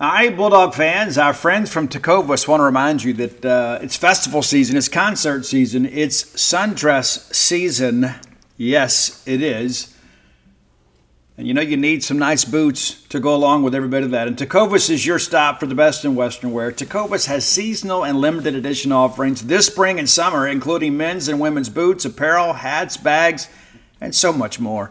All right, Bulldog fans, our friends from Tecovas want to remind you that uh, it's festival season, it's concert season, it's sundress season. Yes, it is. And you know you need some nice boots to go along with every bit of that. And Tecovas is your stop for the best in Western wear. Tecovas has seasonal and limited edition offerings this spring and summer, including men's and women's boots, apparel, hats, bags, and so much more.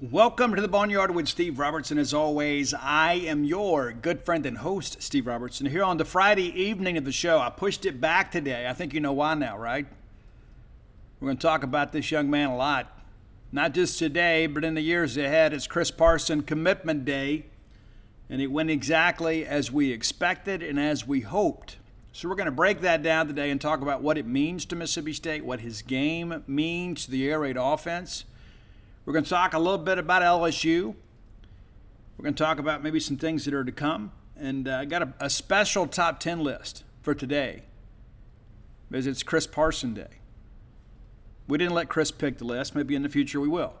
Welcome to the Boneyard with Steve Robertson. As always, I am your good friend and host, Steve Robertson. Here on the Friday evening of the show, I pushed it back today. I think you know why now, right? We're going to talk about this young man a lot. Not just today, but in the years ahead. It's Chris Parson Commitment Day, and it went exactly as we expected and as we hoped. So we're going to break that down today and talk about what it means to Mississippi State, what his game means to the air raid offense we're going to talk a little bit about LSU. We're going to talk about maybe some things that are to come. And uh, I got a, a special top 10 list for today because it's Chris Parson Day. We didn't let Chris pick the list. Maybe in the future we will.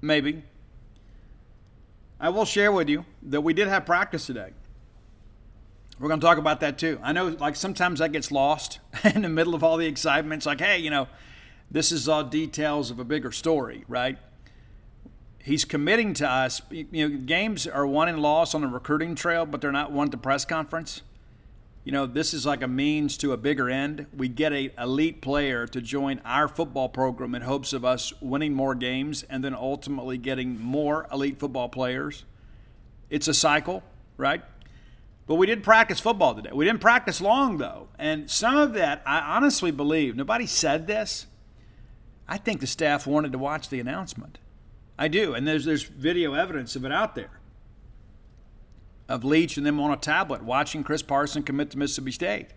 Maybe. I will share with you that we did have practice today. We're going to talk about that too. I know, like, sometimes that gets lost in the middle of all the excitement. It's like, hey, you know, this is all details of a bigger story, right? He's committing to us. You know, games are won and lost on the recruiting trail, but they're not won at the press conference. You know, this is like a means to a bigger end. We get a elite player to join our football program in hopes of us winning more games and then ultimately getting more elite football players. It's a cycle, right? But we did practice football today. We didn't practice long though. And some of that I honestly believe, nobody said this, I think the staff wanted to watch the announcement. I do, and there's there's video evidence of it out there. Of Leach and them on a tablet watching Chris Parson commit to Mississippi State.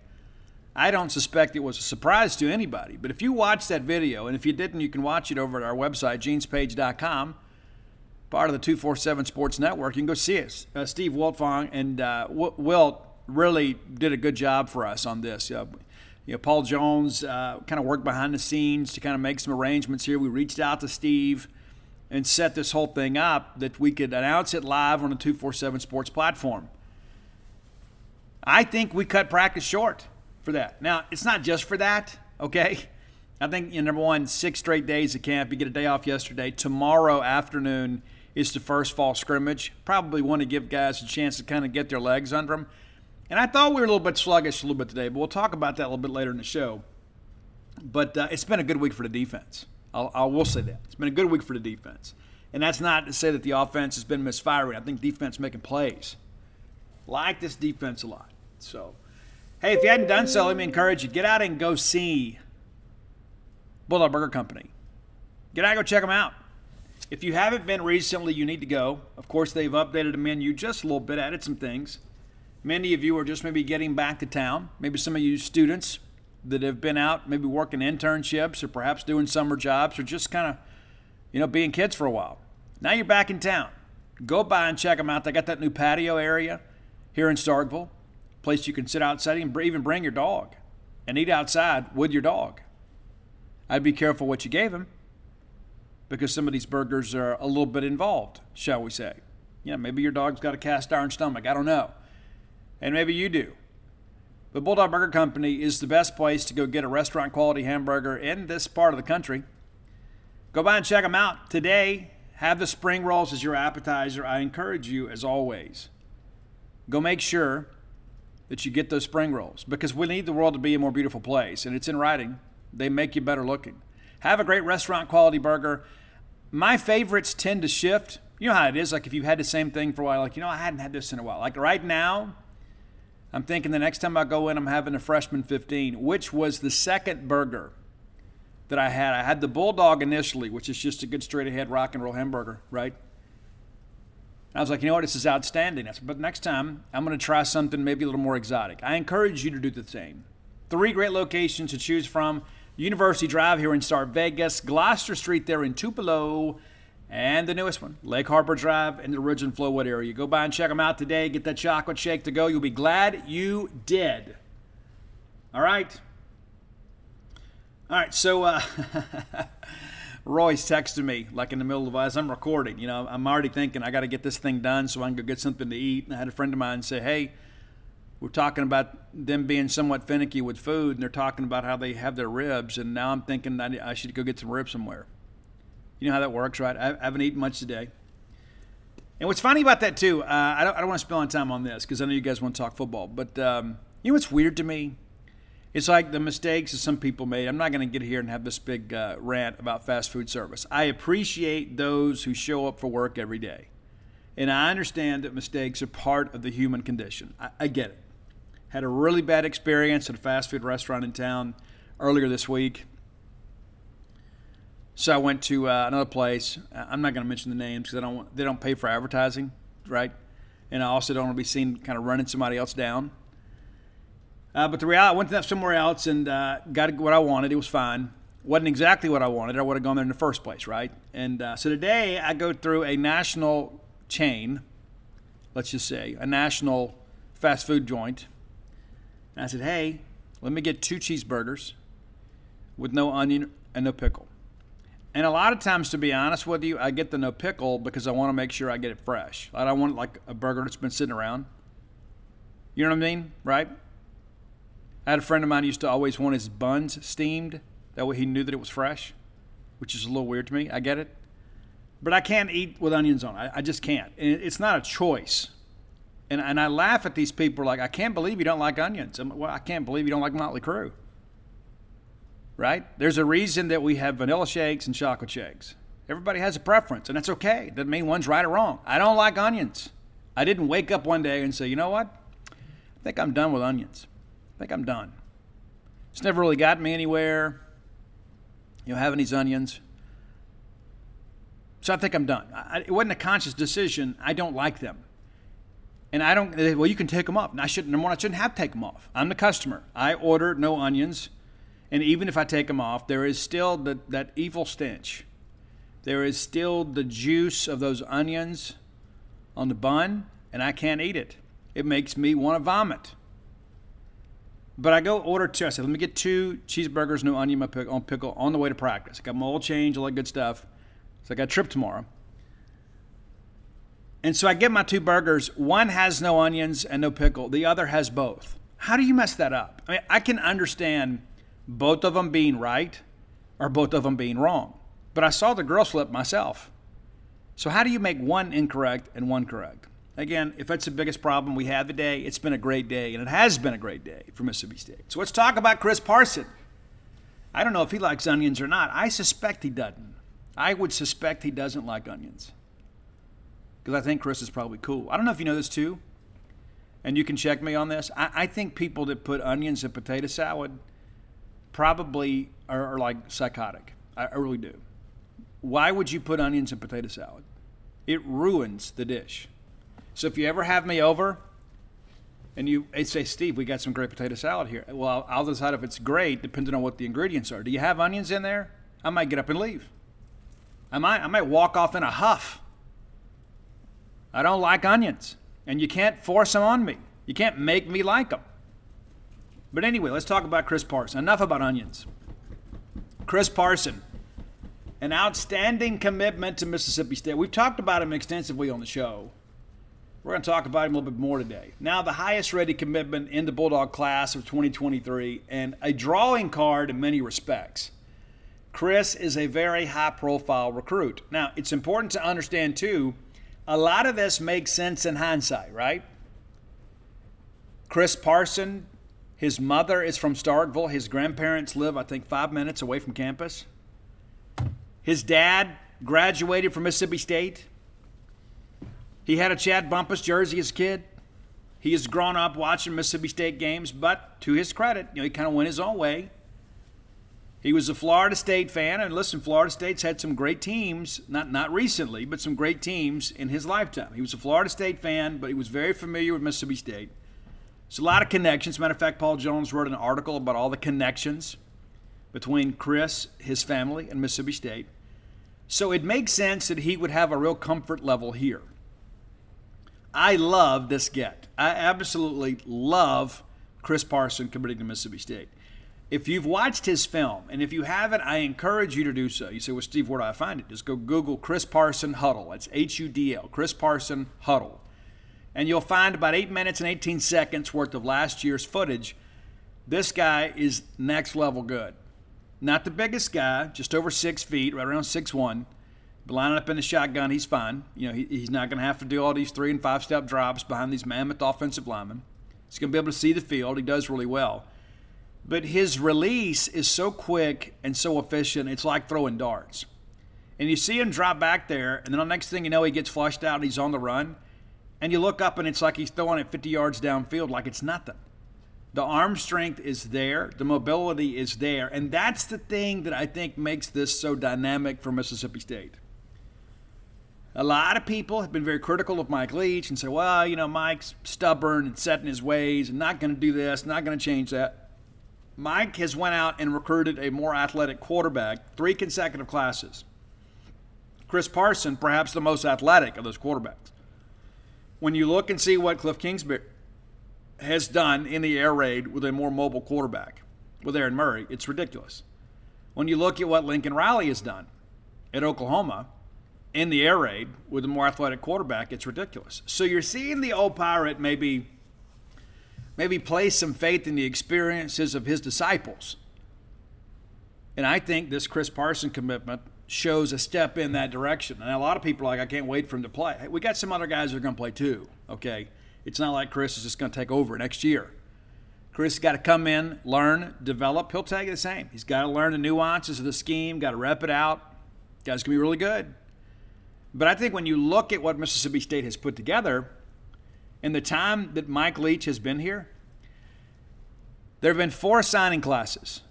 I don't suspect it was a surprise to anybody, but if you watch that video, and if you didn't, you can watch it over at our website, genespage.com, part of the 247 Sports Network. You can go see us. Uh, Steve Wiltfong and uh, Wilt really did a good job for us on this. Uh, you know, Paul Jones uh, kind of worked behind the scenes to kind of make some arrangements here. We reached out to Steve and set this whole thing up that we could announce it live on the 247 Sports platform. I think we cut practice short for that. Now, it's not just for that, okay? I think, you know, number one, six straight days of camp. You get a day off yesterday. Tomorrow afternoon is the first fall scrimmage. Probably want to give guys a chance to kind of get their legs under them. And I thought we were a little bit sluggish a little bit today, but we'll talk about that a little bit later in the show. But uh, it's been a good week for the defense. I'll, I will say that. It's been a good week for the defense. And that's not to say that the offense has been misfiring. I think defense making plays. Like this defense a lot. So, hey, if you hadn't done so, let me encourage you get out and go see Bulldog Burger Company. Get out and go check them out. If you haven't been recently, you need to go. Of course, they've updated the menu just a little bit, added some things. Many of you are just maybe getting back to town. Maybe some of you students that have been out, maybe working internships or perhaps doing summer jobs or just kind of, you know, being kids for a while. Now you're back in town. Go by and check them out. They got that new patio area here in Starkville, place you can sit outside and even bring your dog. and eat outside with your dog. I'd be careful what you gave him because some of these burgers are a little bit involved, shall we say. You know, maybe your dog's got a cast iron stomach. I don't know. And maybe you do. But Bulldog Burger Company is the best place to go get a restaurant quality hamburger in this part of the country. Go by and check them out today. Have the spring rolls as your appetizer. I encourage you, as always, go make sure that you get those spring rolls because we need the world to be a more beautiful place. And it's in writing, they make you better looking. Have a great restaurant quality burger. My favorites tend to shift. You know how it is. Like if you've had the same thing for a while, like, you know, I hadn't had this in a while. Like right now, I'm thinking the next time I go in, I'm having a freshman 15, which was the second burger that I had. I had the Bulldog initially, which is just a good straight ahead rock and roll hamburger, right? I was like, you know what, this is outstanding. Said, but next time, I'm going to try something maybe a little more exotic. I encourage you to do the same. Three great locations to choose from University Drive here in Star Vegas, Gloster Street there in Tupelo, and the newest one, Lake Harbor Drive in the Ridge and Flowood area. You Go by and check them out today. Get that chocolate shake to go. You'll be glad you did. All right. All right, so uh, Royce texted me like in the middle of as I'm recording. You know, I'm already thinking I got to get this thing done so I can go get something to eat. And I had a friend of mine say, "Hey, we're talking about them being somewhat finicky with food, and they're talking about how they have their ribs. And now I'm thinking I should go get some ribs somewhere." You know how that works, right? I haven't eaten much today. And what's funny about that too, uh, I don't, I don't want to spend any time on this because I know you guys want to talk football, but um, you know what's weird to me? It's like the mistakes that some people made. I'm not going to get here and have this big uh, rant about fast food service. I appreciate those who show up for work every day, and I understand that mistakes are part of the human condition. I, I get it. Had a really bad experience at a fast food restaurant in town earlier this week. So I went to uh, another place. I'm not going to mention the names because I don't want, they don't pay for advertising, right? And I also don't want to be seen kind of running somebody else down. Uh, but the reality, I went to that somewhere else and uh, got what I wanted. It was fine. wasn't exactly what I wanted. I would have gone there in the first place, right? And uh, so today I go through a national chain, let's just say a national fast food joint. And I said, "Hey, let me get two cheeseburgers with no onion and no pickle." And a lot of times, to be honest with you, I get the no pickle because I want to make sure I get it fresh. I don't want like a burger that's been sitting around. You know what I mean, right? I had a friend of mine used to always want his buns steamed. That way he knew that it was fresh, which is a little weird to me. I get it. But I can't eat with onions on. I, I just can't. And it's not a choice. And, and I laugh at these people like, I can't believe you don't like onions. I'm, well, I can't believe you don't like Motley Crue right? There's a reason that we have vanilla shakes and chocolate shakes. Everybody has a preference, and that's okay. Doesn't mean one's right or wrong. I don't like onions. I didn't wake up one day and say, you know what? I think I'm done with onions. I think I'm done. It's never really gotten me anywhere, you know, having these onions. So I think I'm done. I, it wasn't a conscious decision. I don't like them. And I don't, well, you can take them off. And I shouldn't, number one, I shouldn't have to take them off. I'm the customer. I order no onions and even if I take them off, there is still the, that evil stench. There is still the juice of those onions on the bun, and I can't eat it. It makes me want to vomit. But I go order two. I said, let me get two cheeseburgers, no onion on pickle on the way to practice. I got my oil change, all that good stuff. So I got a trip tomorrow. And so I get my two burgers. One has no onions and no pickle. The other has both. How do you mess that up? I mean, I can understand both of them being right or both of them being wrong. But I saw the girl slip myself. So, how do you make one incorrect and one correct? Again, if that's the biggest problem we have today, it's been a great day, and it has been a great day for Mississippi State. So, let's talk about Chris Parson. I don't know if he likes onions or not. I suspect he doesn't. I would suspect he doesn't like onions because I think Chris is probably cool. I don't know if you know this too, and you can check me on this. I, I think people that put onions in potato salad probably are, are like psychotic. I, I really do. Why would you put onions in potato salad? It ruins the dish. So if you ever have me over and you say, Steve, we got some great potato salad here. Well, I'll decide if it's great depending on what the ingredients are. Do you have onions in there? I might get up and leave. I might, I might walk off in a huff. I don't like onions, and you can't force them on me. You can't make me like them. But anyway, let's talk about Chris Parson. Enough about onions. Chris Parson, an outstanding commitment to Mississippi State. We've talked about him extensively on the show. We're going to talk about him a little bit more today. Now, the highest rated commitment in the Bulldog class of 2023 and a drawing card in many respects. Chris is a very high profile recruit. Now, it's important to understand, too, a lot of this makes sense in hindsight, right? Chris Parson, his mother is from Starkville. His grandparents live, I think, five minutes away from campus. His dad graduated from Mississippi State. He had a Chad Bumphis jersey as a kid. He has grown up watching Mississippi State games, but to his credit, you know, he kind of went his own way. He was a Florida State fan, and listen, Florida State's had some great teams, not not recently, but some great teams in his lifetime. He was a Florida State fan, but he was very familiar with Mississippi State. So a lot of connections. Matter of fact, Paul Jones wrote an article about all the connections between Chris, his family, and Mississippi State. So it makes sense that he would have a real comfort level here. I love this get. I absolutely love Chris Parson committing to Mississippi State. If you've watched his film, and if you haven't, I encourage you to do so. You say, well, Steve, where do I find it? Just go Google Chris Parson Hudl. That's H U D L, Chris Parson Hudl. And you'll find about 8 minutes and 18 seconds worth of last year's footage. This guy is next level good. Not the biggest guy, just over six feet, right around six one. But lining up in the shotgun, he's fine. You know, he, he's not going to have to do all these three and five step drops behind these mammoth offensive linemen. He's going to be able to see the field. He does really well. But his release is so quick and so efficient, it's like throwing darts. And you see him drop back there, and then the next thing you know, he gets flushed out and he's on the run. And you look up and it's like he's throwing it 50 yards downfield like it's nothing. The arm strength is there, the mobility is there, and that's the thing that I think makes this so dynamic for Mississippi State. A lot of people have been very critical of Mike Leach and say, well, you know, Mike's stubborn and set in his ways and not going to do this, not going to change that. Mike has went out and recruited a more athletic quarterback three consecutive classes. Chris Parson, perhaps the most athletic of those quarterbacks. When you look and see what Cliff Kingsbury has done in the air raid with a more mobile quarterback with Aaron Murray, it's ridiculous. When you look at what Lincoln Riley has done at Oklahoma in the air raid with a more athletic quarterback, it's ridiculous. So you're seeing the old pirate maybe maybe place some faith in the experiences of his disciples. And I think this Chris Parson commitment shows a step in that direction. And a lot of people are like, I can't wait for him to play. Hey, we got some other guys that are going to play too, okay? It's not like Chris is just going to take over next year. Chris got to come in, learn, develop. He'll tell you the same. He's got to learn the nuances of the scheme, got to rep it out. Guy's can be really good. But I think when you look at what Mississippi State has put together, in the time that Mike Leach has been here, there have been four signing classes,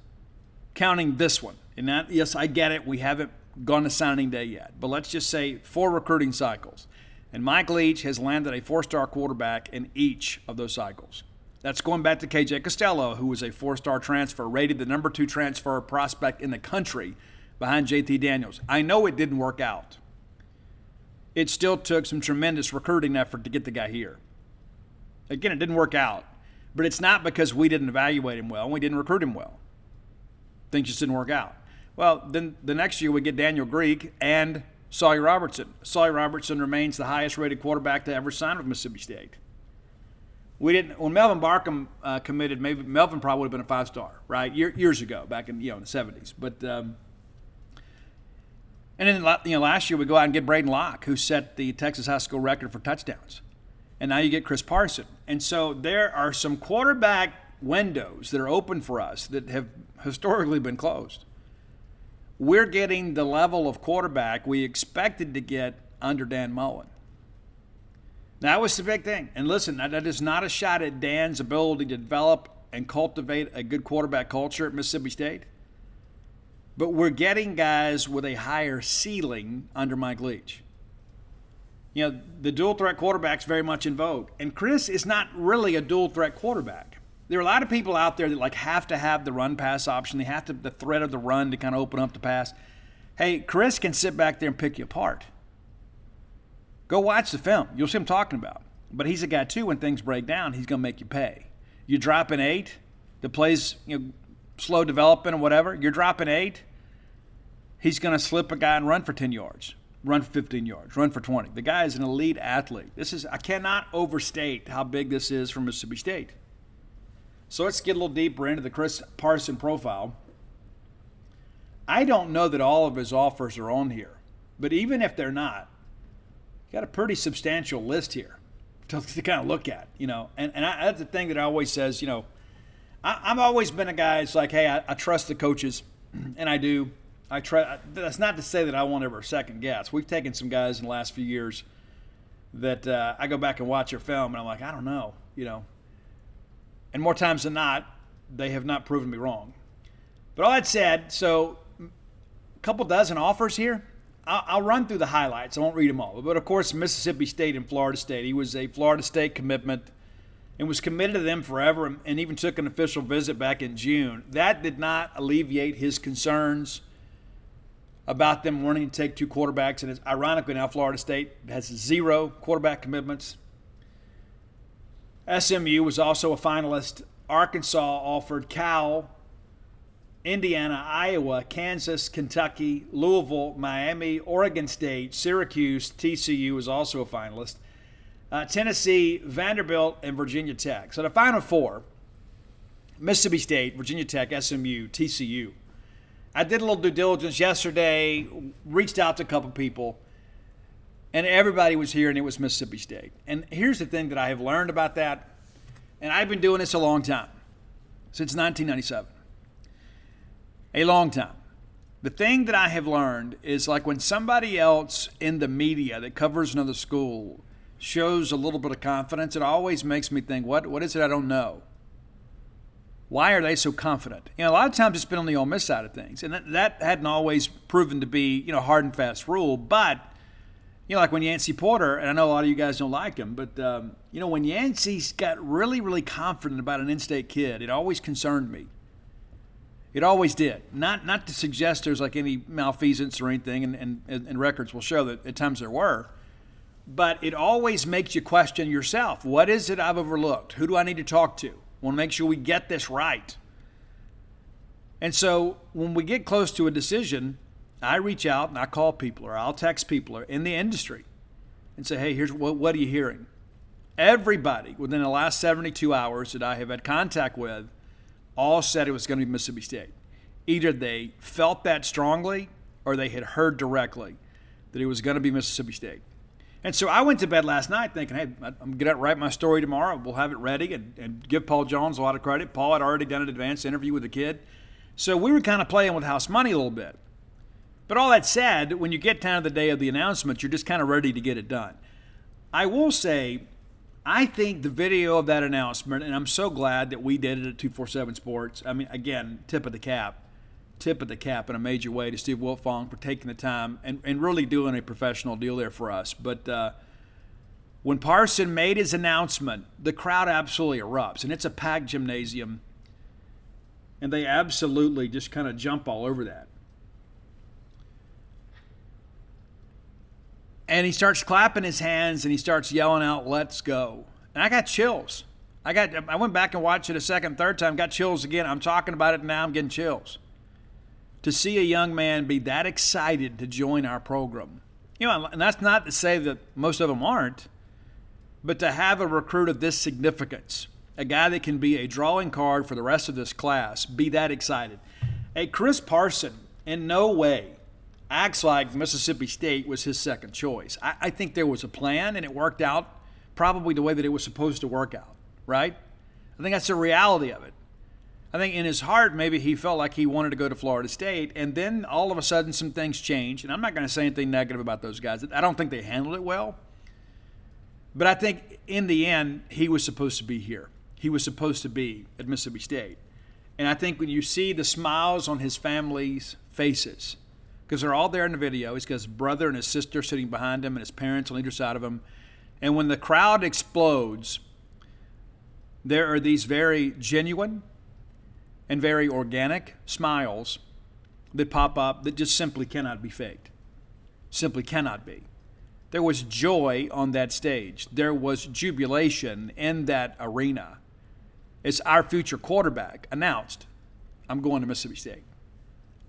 counting this one. And that, yes, I get it. We haven't gone to signing day yet, but let's just say four recruiting cycles. And Mike Leach has landed a four star quarterback in each of those cycles. That's going back to KJ Costello, who was a four star transfer, rated the number two transfer prospect in the country behind JT Daniels. I know it didn't work out. It still took some tremendous recruiting effort to get the guy here. Again, it didn't work out, but it's not because we didn't evaluate him well and we didn't recruit him well. Things just didn't work out. Well, then the next year we get Daniel Greek and Sawyer Robertson. Sawyer Robertson remains the highest rated quarterback to ever sign with Mississippi State. We didn't when Melvin Barkum uh, committed. Maybe Melvin probably would have been a five star, right? Year, years ago, back in you know in the seventies. But um, and then you know last year we go out and get Braedyn Locke, who set the Texas high school record for touchdowns and now you get Chris Parson. And so there are some quarterback windows that are open for us that have historically been closed. We're getting the level of quarterback we expected to get under Dan Mullen. That was the big thing. And listen, that is not a shot at Dan's ability to develop and cultivate a good quarterback culture at Mississippi State. But we're getting guys with a higher ceiling under Mike Leach you know, the dual threat quarterback's very much in vogue. And Chris is not really a dual threat quarterback. There are a lot of people out there that like have to have the run pass option. They have to the threat of the run to kind of open up the pass. Hey, Chris can sit back there and pick you apart. Go watch the film. You'll see him talking about. But he's a guy too. When things break down, he's going to make you pay. You drop an eight, The plays you know, slow development or whatever, you're dropping eight, he's going to slip a guy and run for 10 yards, run for 15 yards, run for 20. The guy is an elite athlete. This is I cannot overstate how big this is for Mississippi State. So let's get a little deeper into the Chris Parson profile. I don't know that all of his offers are on here, but even if they're not, got a pretty substantial list here to, to kind of look at, you know. And, and I, that's the thing that I always says, you know, I, have always been a guy that's like, hey, I, I, trust the coaches, and I do. I try. That's not to say that I won't ever second guess. We've taken some guys in the last few years that uh, I go back and watch their film, and I'm like, I don't know, you know. And more times than not, they have not proven me wrong. But all that said, so a couple dozen offers here. I'll, I'll run through the highlights. I won't read them all. But of course, Mississippi State and Florida State. He was a Florida State commitment and was committed to them forever and even took an official visit back in June. That did not alleviate his concerns about them wanting to take two quarterbacks. And it's ironically now Florida State has zero quarterback commitments. SMU was also a finalist. Arkansas offered Cal, Indiana, Iowa, Kansas, Kentucky, Louisville, Miami, Oregon State, Syracuse, TCU was also a finalist. Uh, Tennessee, Vanderbilt, and Virginia Tech. So the final four Mississippi State, Virginia Tech, SMU, TCU. I did a little due diligence yesterday, reached out to a couple people, and everybody was here, and it was Mississippi State. And here's the thing that I have learned about that, and I've been doing this a long time, since 1997. A long time. The thing that I have learned is like when somebody else in the media that covers another school shows a little bit of confidence, it always makes me think, what, what is it I don't know? Why are they so confident? You know, a lot of times it's been on the Ole Miss side of things, and that, that hadn't always proven to be, you know, hard and fast rule. But, you know, like when Yancy Porter, and I know a lot of you guys don't like him, but, um, you know, when Yancy's got really, really confident about an in-state kid, it always concerned me. It always did. Not not to suggest there's like any malfeasance or anything, and, and, and records will show that at times there were but it always makes you question yourself. What is it I've overlooked? Who do I need to talk to? I want to make sure we get this right. And so when we get close to a decision, I reach out and I call people or I'll text people in the industry and say, hey, here's what, what are you hearing? Everybody within the last 72 hours that I have had contact with all said it was going to be Mississippi State. Either they felt that strongly or they had heard directly that it was going to be Mississippi State. And so I went to bed last night thinking, hey, I'm going to write my story tomorrow. We'll have it ready and, and, give Paul Jones a lot of credit. Paul had already done an advanced interview with the kid. So we were kind of playing with house money a little bit. But all that said, when you get down to the day of the announcement, you're just kind of ready to get it done. I will say, I think the video of that announcement, and I'm so glad that we did it at 247 Sports. I mean, again, tip of the cap tip of the cap in a major way to Steve Wiltfong for taking the time and, and really doing a professional deal there for us. But uh, when Parson made his announcement, the crowd absolutely erupts, and it's a packed gymnasium, and they absolutely just kind of jump all over that. And he starts clapping his hands and he starts yelling out, "Let's go!" And I got chills. I got. I went back and watched it a second, third time. Got chills again. I'm talking about it now. I'm getting chills to see a young man be that excited to join our program. You know, and that's not to say that most of them aren't, but to have a recruit of this significance, a guy that can be a drawing card for the rest of this class, be that excited. A Chris Parson, in no way acts like Mississippi State was his second choice. I, I think there was a plan and it worked out probably the way that it was supposed to work out, right? I think that's the reality of it. I think in his heart, maybe he felt like he wanted to go to Florida State, and then all of a sudden some things changed. And I'm not going to say anything negative about those guys. I don't think they handled it well. But I think in the end, he was supposed to be here. He was supposed to be at Mississippi State. And I think when you see the smiles on his family's faces, because they're all there in the video, he's got his brother and his sister sitting behind him and his parents on either side of him. And when the crowd explodes, there are these very genuine, and very organic smiles that pop up that just simply cannot be faked. Simply cannot be. There was joy on that stage, there was jubilation in that arena. It's our future quarterback announced. I'm going to Mississippi State.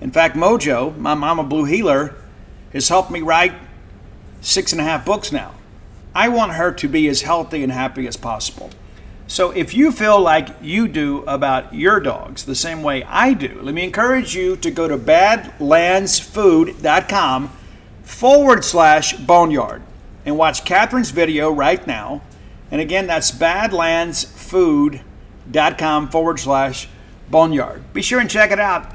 In fact, Mojo, my mama blue Heeler, has helped me write six and a half books now. I want her to be as healthy and happy as possible. So if you feel like you do about your dogs the same way I do, let me encourage you to go to badlandsfood.com forward slash boneyard and watch Katherine's video right now. And again, that's badlandsfood.com forward slash boneyard. Be sure and check it out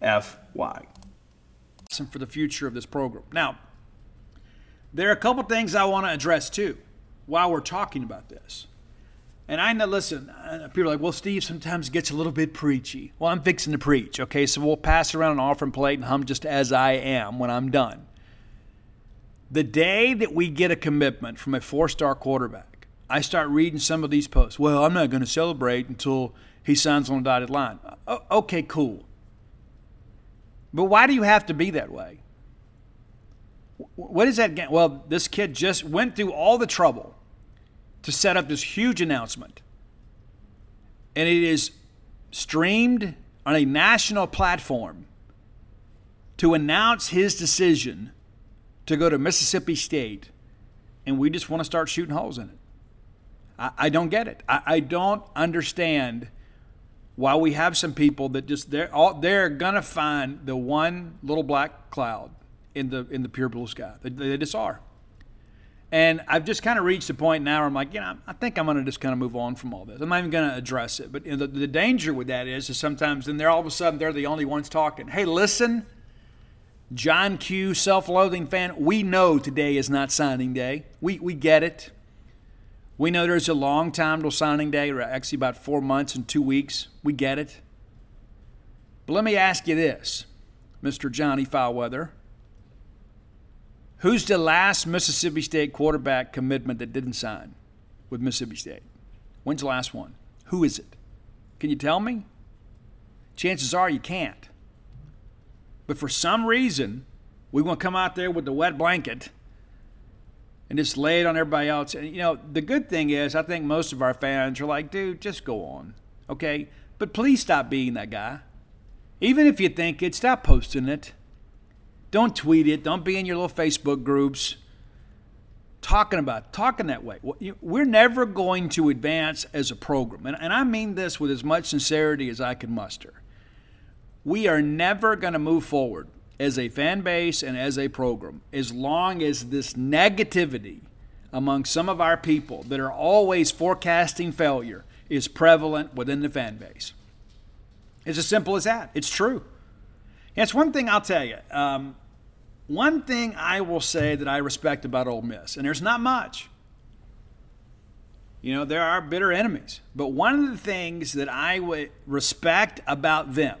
F Y. For the future of this program. Now, there are a couple things I want to address too while we're talking about this. And I know, listen, uh, people are like, well, Steve sometimes gets a little bit preachy. Well, I'm fixing to preach, okay? So we'll pass around an offering plate and hum just as I am when I'm done. The day that we get a commitment from a four star quarterback, I start reading some of these posts. Well, I'm not going to celebrate until he signs on a dotted line. okay, cool. But why do you have to be that way? What is that? Well, this kid just went through all the trouble to set up this huge announcement. And it is streamed on a national platform to announce his decision to go to Mississippi State. And we just want to start shooting holes in it. I, I don't get it. I, I don't understand while we have some people that just they're all, they're gonna find the one little black cloud in the in the pure blue sky. They, they just are. And I've just kind of reached a point now where I'm like, you know, I think I'm going to just kind of move on from all this. I'm not even going to address it. But you know, the, the danger with that is, is sometimes then they're all of a sudden they're the only ones talking. Hey, listen, John Q, self-loathing fan, we know today is not signing day. We we get it. We know there's a long time till signing day, or actually about four months and two weeks. We get it. But let me ask you this, Mr. Johnny Foulweather. Who's the last Mississippi State quarterback commitment that didn't sign with Mississippi State? When's the last one? Who is it? Can you tell me? Chances are you can't. But for some reason, we want to come out there with the wet blanket and just lay it on everybody else. And, you know, the good thing is, I think most of our fans are like, dude, just go on. Okay? But please stop being that guy. Even if you think it, stop posting it. Don't tweet it. Don't be in your little Facebook groups talking about talking that way. We're never going to advance as a program, and, and I mean this with as much sincerity as I can muster. We are never going to move forward as a fan base and as a program as long as this negativity among some of our people that are always forecasting failure is prevalent within the fan base. It's as simple as that. It's true. And it's one thing I'll tell you. Um, one thing I will say that I respect about Ole Miss, and there's not much. You know, there are bitter enemies. But one of the things that I would respect about them,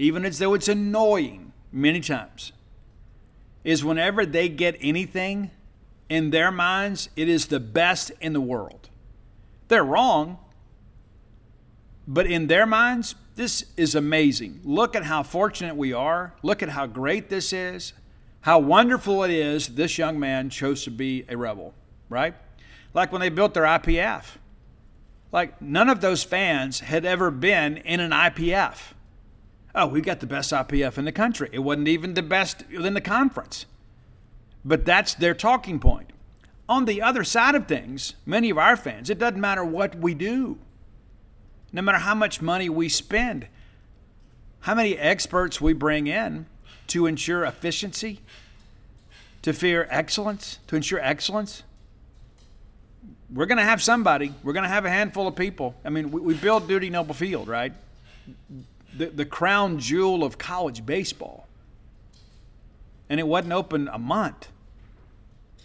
even as though it's annoying many times, is whenever they get anything in their minds, it is the best in the world. They're wrong, but in their minds, this is amazing. Look at how fortunate we are. Look at how great this is. How wonderful it is this young man chose to be a rebel, right? Like when they built their IPF. Like none of those fans had ever been in an IPF. Oh, we've got the best IPF in the country. It wasn't even the best in the conference. But that's their talking point. On the other side of things, many of our fans, it doesn't matter what we do no matter how much money we spend, how many experts we bring in to ensure efficiency, to fear excellence, to ensure excellence. We're going to have somebody. We're going to have a handful of people. I mean, we, we build Dudy Noble Field, right? The, the crown jewel of college baseball. And it wasn't open a month.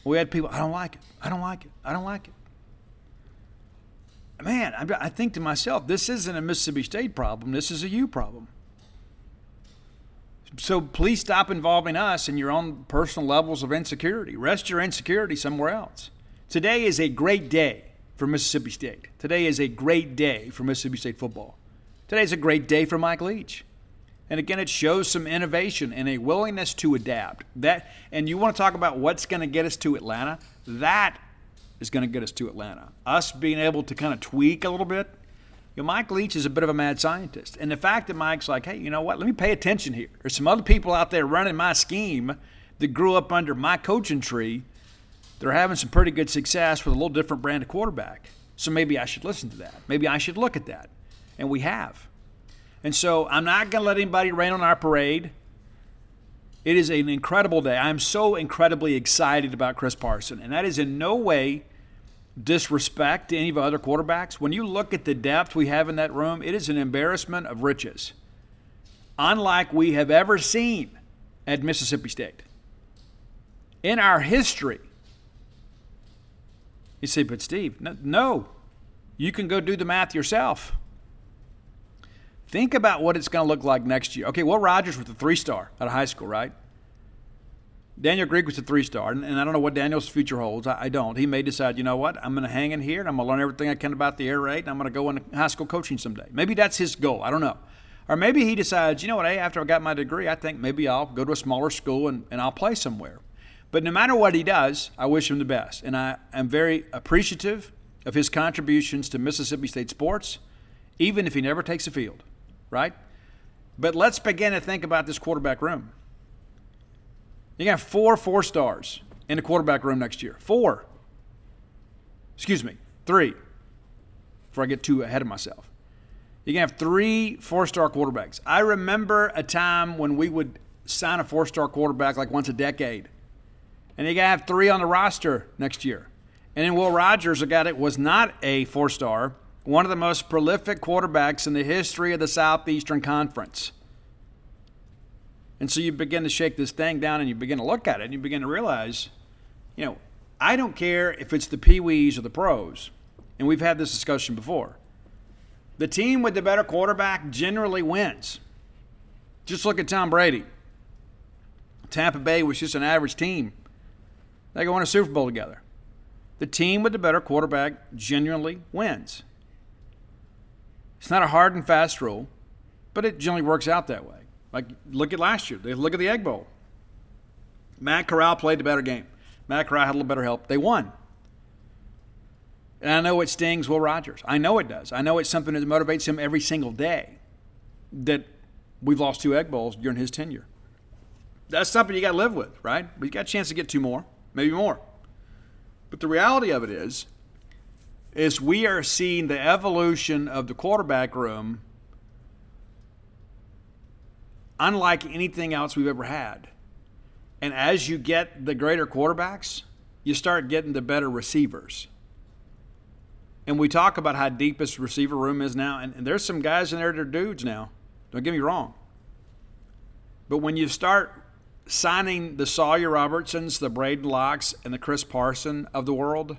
We had people, I don't like it. I don't like it. I don't like it man, I think to myself, this isn't a Mississippi State problem. This is a you problem. So please stop involving us in your own personal levels of insecurity. Rest your insecurity somewhere else. Today is a great day for Mississippi State. Today is a great day for Mississippi State football. Today is a great day for Mike Leach. And again, it shows some innovation and a willingness to adapt. That and you want to talk about what's going to get us to Atlanta? That is going to get us to Atlanta. Us being able to kind of tweak a little bit. You know, Mike Leach is a bit of a mad scientist. And the fact that Mike's like, hey, you know what? Let me pay attention here. There's some other people out there running my scheme that grew up under my coaching tree. They're having some pretty good success with a little different brand of quarterback. So maybe I should listen to that. Maybe I should look at that. And we have. And so I'm not going to let anybody rain on our parade. It is an incredible day. I'm so incredibly excited about Chris Parson, and that is in no way disrespect to any of our other quarterbacks. When you look at the depth we have in that room, it is an embarrassment of riches, unlike we have ever seen at Mississippi State. In our history, you say, but Steve, no, no, you can go do the math yourself. Think about what it's going to look like next year. Okay, Will Rogers was a three star out of high school, right? Daniel Greek was a three star, and, I don't know what Daniel's future holds. I, I, don't. He may decide, you know what, I'm going to hang in here and I'm going to learn everything I can about the air raid, and I'm going to go into high school coaching someday. Maybe that's his goal. I don't know. Or maybe he decides, you know what, hey, after I got my degree, I think maybe I'll go to a smaller school and, and I'll play somewhere. But no matter what he does, I wish him the best. And I am very appreciative of his contributions to Mississippi State sports, even if he never takes a field right? But let's begin to think about this quarterback room. You got four four stars in the quarterback room next year. Four. Excuse me, three. Before I get too ahead of myself. You can have three four star quarterbacks. I remember a time when we would sign a four star quarterback like once a decade. And you got to have three on the roster next year. And then Will Rogers, a guy that was not a four star, one of the most prolific quarterbacks in the history of the Southeastern Conference. And so you begin to shake this thing down and you begin to look at it and you begin to realize, you know, I don't care if it's the Pee Wees or the pros. And we've had this discussion before. The team with the better quarterback generally wins. Just look at Tom Brady. Tampa Bay was just an average team. They go win a Super Bowl together. The team with the better quarterback genuinely wins. It's not a hard and fast rule, but it generally works out that way. Like, look at last year. Look at the Egg Bowl. Matt Corral played the better game. Matt Corral had a little better help. They won. And I know it stings Will Rogers. I know it does. I know it's something that motivates him every single day that we've lost two Egg Bowls during his tenure. That's something you got to live with, right? But you got a chance to get two more, maybe more. But the reality of it is, is we are seeing the evolution of the quarterback room unlike anything else we've ever had. And as you get the greater quarterbacks, you start getting the better receivers. And we talk about how deep this receiver room is now, and, and there's some guys in there that are dudes now. Don't get me wrong. But when you start signing the Sawyer Robertsons, the Braedyn Lockes, and the Chris Parson of the world,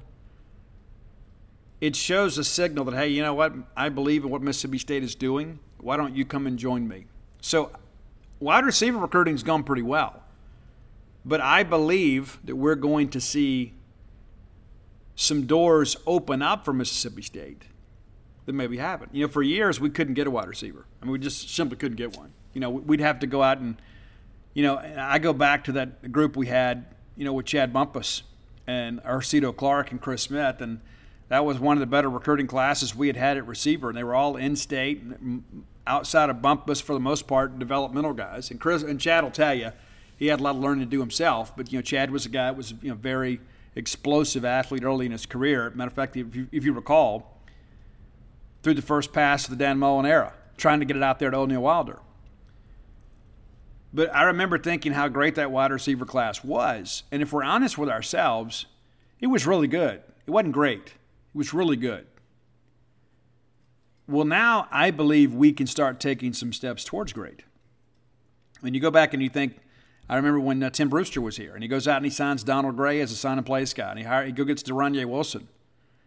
it shows a signal that, hey, you know what? I believe in what Mississippi State is doing. Why don't you come and join me? So, wide receiver recruiting's gone pretty well. But I believe that we're going to see some doors open up for Mississippi State that maybe haven't. You know, for years we couldn't get a wide receiver. I mean, we just simply couldn't get one. You know, we'd have to go out and, you know, I go back to that group we had, you know, with Chad Bumphis and Arceto Clark and Chris Smith, and that was one of the better recruiting classes we had had at receiver, and they were all in-state, mm, outside of Bumphis for the most part, developmental guys. And Chris and Chad will tell you, he had a lot of learning to do himself, but you know, Chad was a guy that was you know very explosive athlete early in his career. Matter of fact, if you, if you recall, through the first pass of the Dan Mullen era, trying to get it out there to O'Neal Wilder. But I remember thinking how great that wide receiver class was. And if we're honest with ourselves, it was really good. It wasn't great, was really good. Well, now I believe we can start taking some steps towards great. When you go back and you think, I remember when uh, Tim Brewster was here, and he goes out and he signs Donald Gray as a sign and play guy, and he, hire, he go gets De'Runnya Wilson.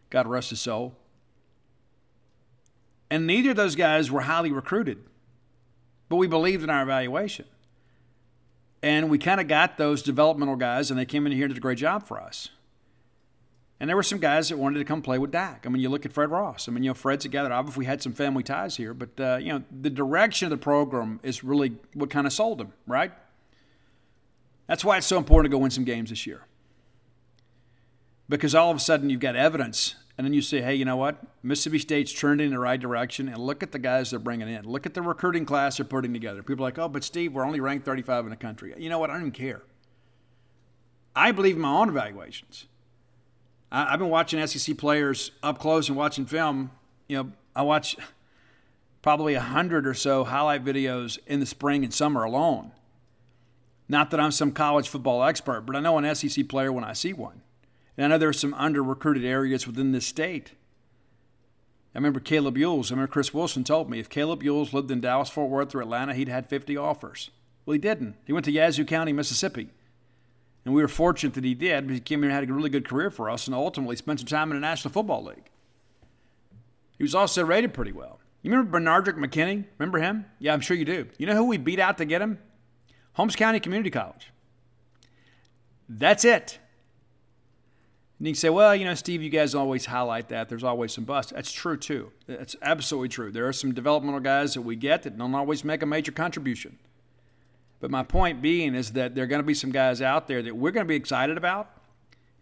God rest his soul. And neither of those guys were highly recruited, but we believed in our evaluation. And we kind of got those developmental guys, and they came in here and did a great job for us. And there were some guys that wanted to come play with Dak. I mean, you look at Fred Ross. I mean, you know, Fred's a guy that obviously had some family ties here, but, uh, you know, the direction of the program is really what kind of sold him, right? That's why it's so important to go win some games this year. Because all of a sudden you've got evidence, and then you say, hey, you know what? Mississippi State's turned in the right direction, and look at the guys they're bringing in. Look at the recruiting class they're putting together. People are like, oh, but Steve, we're only ranked 35 in the country. You know what? I don't even care. I believe in my own evaluations. I've been watching SEC players up close and watching film. You know, I watch probably a hundred or so highlight videos in the spring and summer alone. Not that I'm some college football expert, but I know an SEC player when I see one. And I know there's some under recruited areas within this state. I remember Kaleb Eulls. I remember Chris Wilson told me if Kaleb Eulls lived in Dallas, Fort Worth, or Atlanta, he'd had 50 offers. Well, he didn't. He went to Yazoo County, Mississippi. And we were fortunate that he did because he came here and had a really good career for us and ultimately spent some time in the National Football League. He was also rated pretty well. You remember Benardrick McKinney? Remember him? Yeah, I'm sure you do. You know who we beat out to get him? Holmes County Community College. That's it. And you can say, well, you know, Steve, you guys always highlight that. There's always some busts. That's true, too. That's absolutely true. There are some developmental guys that we get that don't always make a major contribution. But my point being is that there are going to be some guys out there that we're going to be excited about,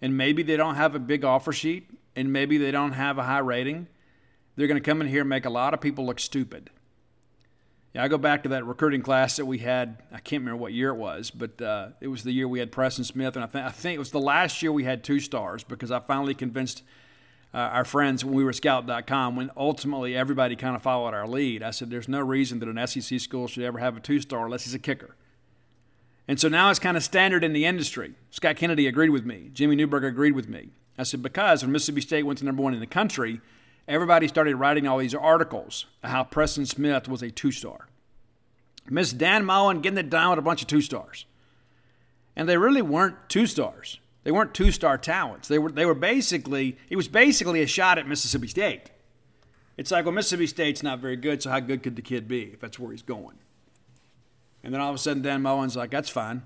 and maybe they don't have a big offer sheet, and maybe they don't have a high rating. They're going to come in here and make a lot of people look stupid. Yeah, I go back to that recruiting class that we had. I can't remember what year it was, but uh, it was the year we had Preston Smith, and I think I think it was the last year we had two stars because I finally convinced uh, our friends when we were Scout.com. When ultimately everybody kind of followed our lead, I said, "There's no reason that an SEC school should ever have a two-star unless he's a kicker." And so now it's kind of standard in the industry. Scott Kennedy agreed with me. Jimmy Newberg agreed with me. I said, because when Mississippi State went to number one in the country, everybody started writing all these articles how Preston Smith was a two star. Miss Dan Mullen getting it done with a bunch of two stars. And they really weren't two stars. They weren't two star talents. They were, they were basically, it was basically a shot at Mississippi State. It's like, well, Mississippi State's not very good, so how good could the kid be if that's where he's going? And then all of a sudden, Dan Mullen's like, that's fine.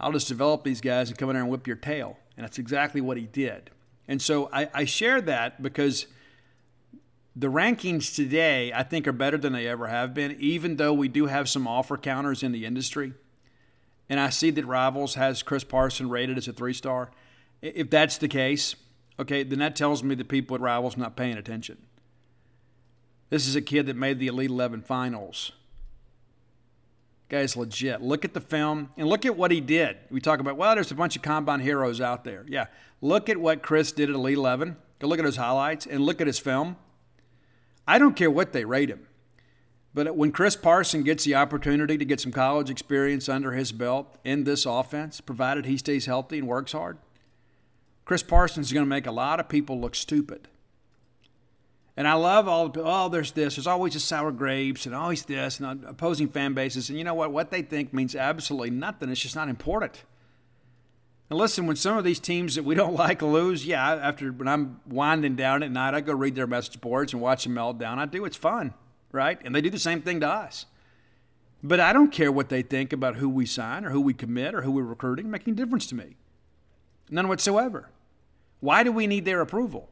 I'll just develop these guys and come in there and whip your tail. And that's exactly what he did. And so I, I share that because the rankings today, I think, are better than they ever have been, even though we do have some offer counters in the industry. And I see that Rivals has Chris Parson rated as a three star. If that's the case, okay, then that tells me the people at Rivals not paying attention. This is a kid that made the Elite 11 finals Guy's legit. Look at the film and look at what he did. We talk about, well, there's a bunch of combine heroes out there. Yeah. Look at what Chris did at Elite 11. Go look at his highlights and look at his film. I don't care what they rate him. But when Chris Parson gets the opportunity to get some college experience under his belt in this offense, provided he stays healthy and works hard, Chris Parsons is going to make a lot of people look stupid. And I love all the, oh, there's this. There's always a sour grapes and always this and opposing fan bases. And you know what? What they think means absolutely nothing. It's just not important. And listen, when some of these teams that we don't like lose, yeah, after when I'm winding down at night, I go read their message boards and watch them melt down. I do. It's fun, right? And they do the same thing to us. But I don't care what they think about who we sign or who we commit or who we're recruiting. Making a difference to me. None whatsoever. Why do we need their approval?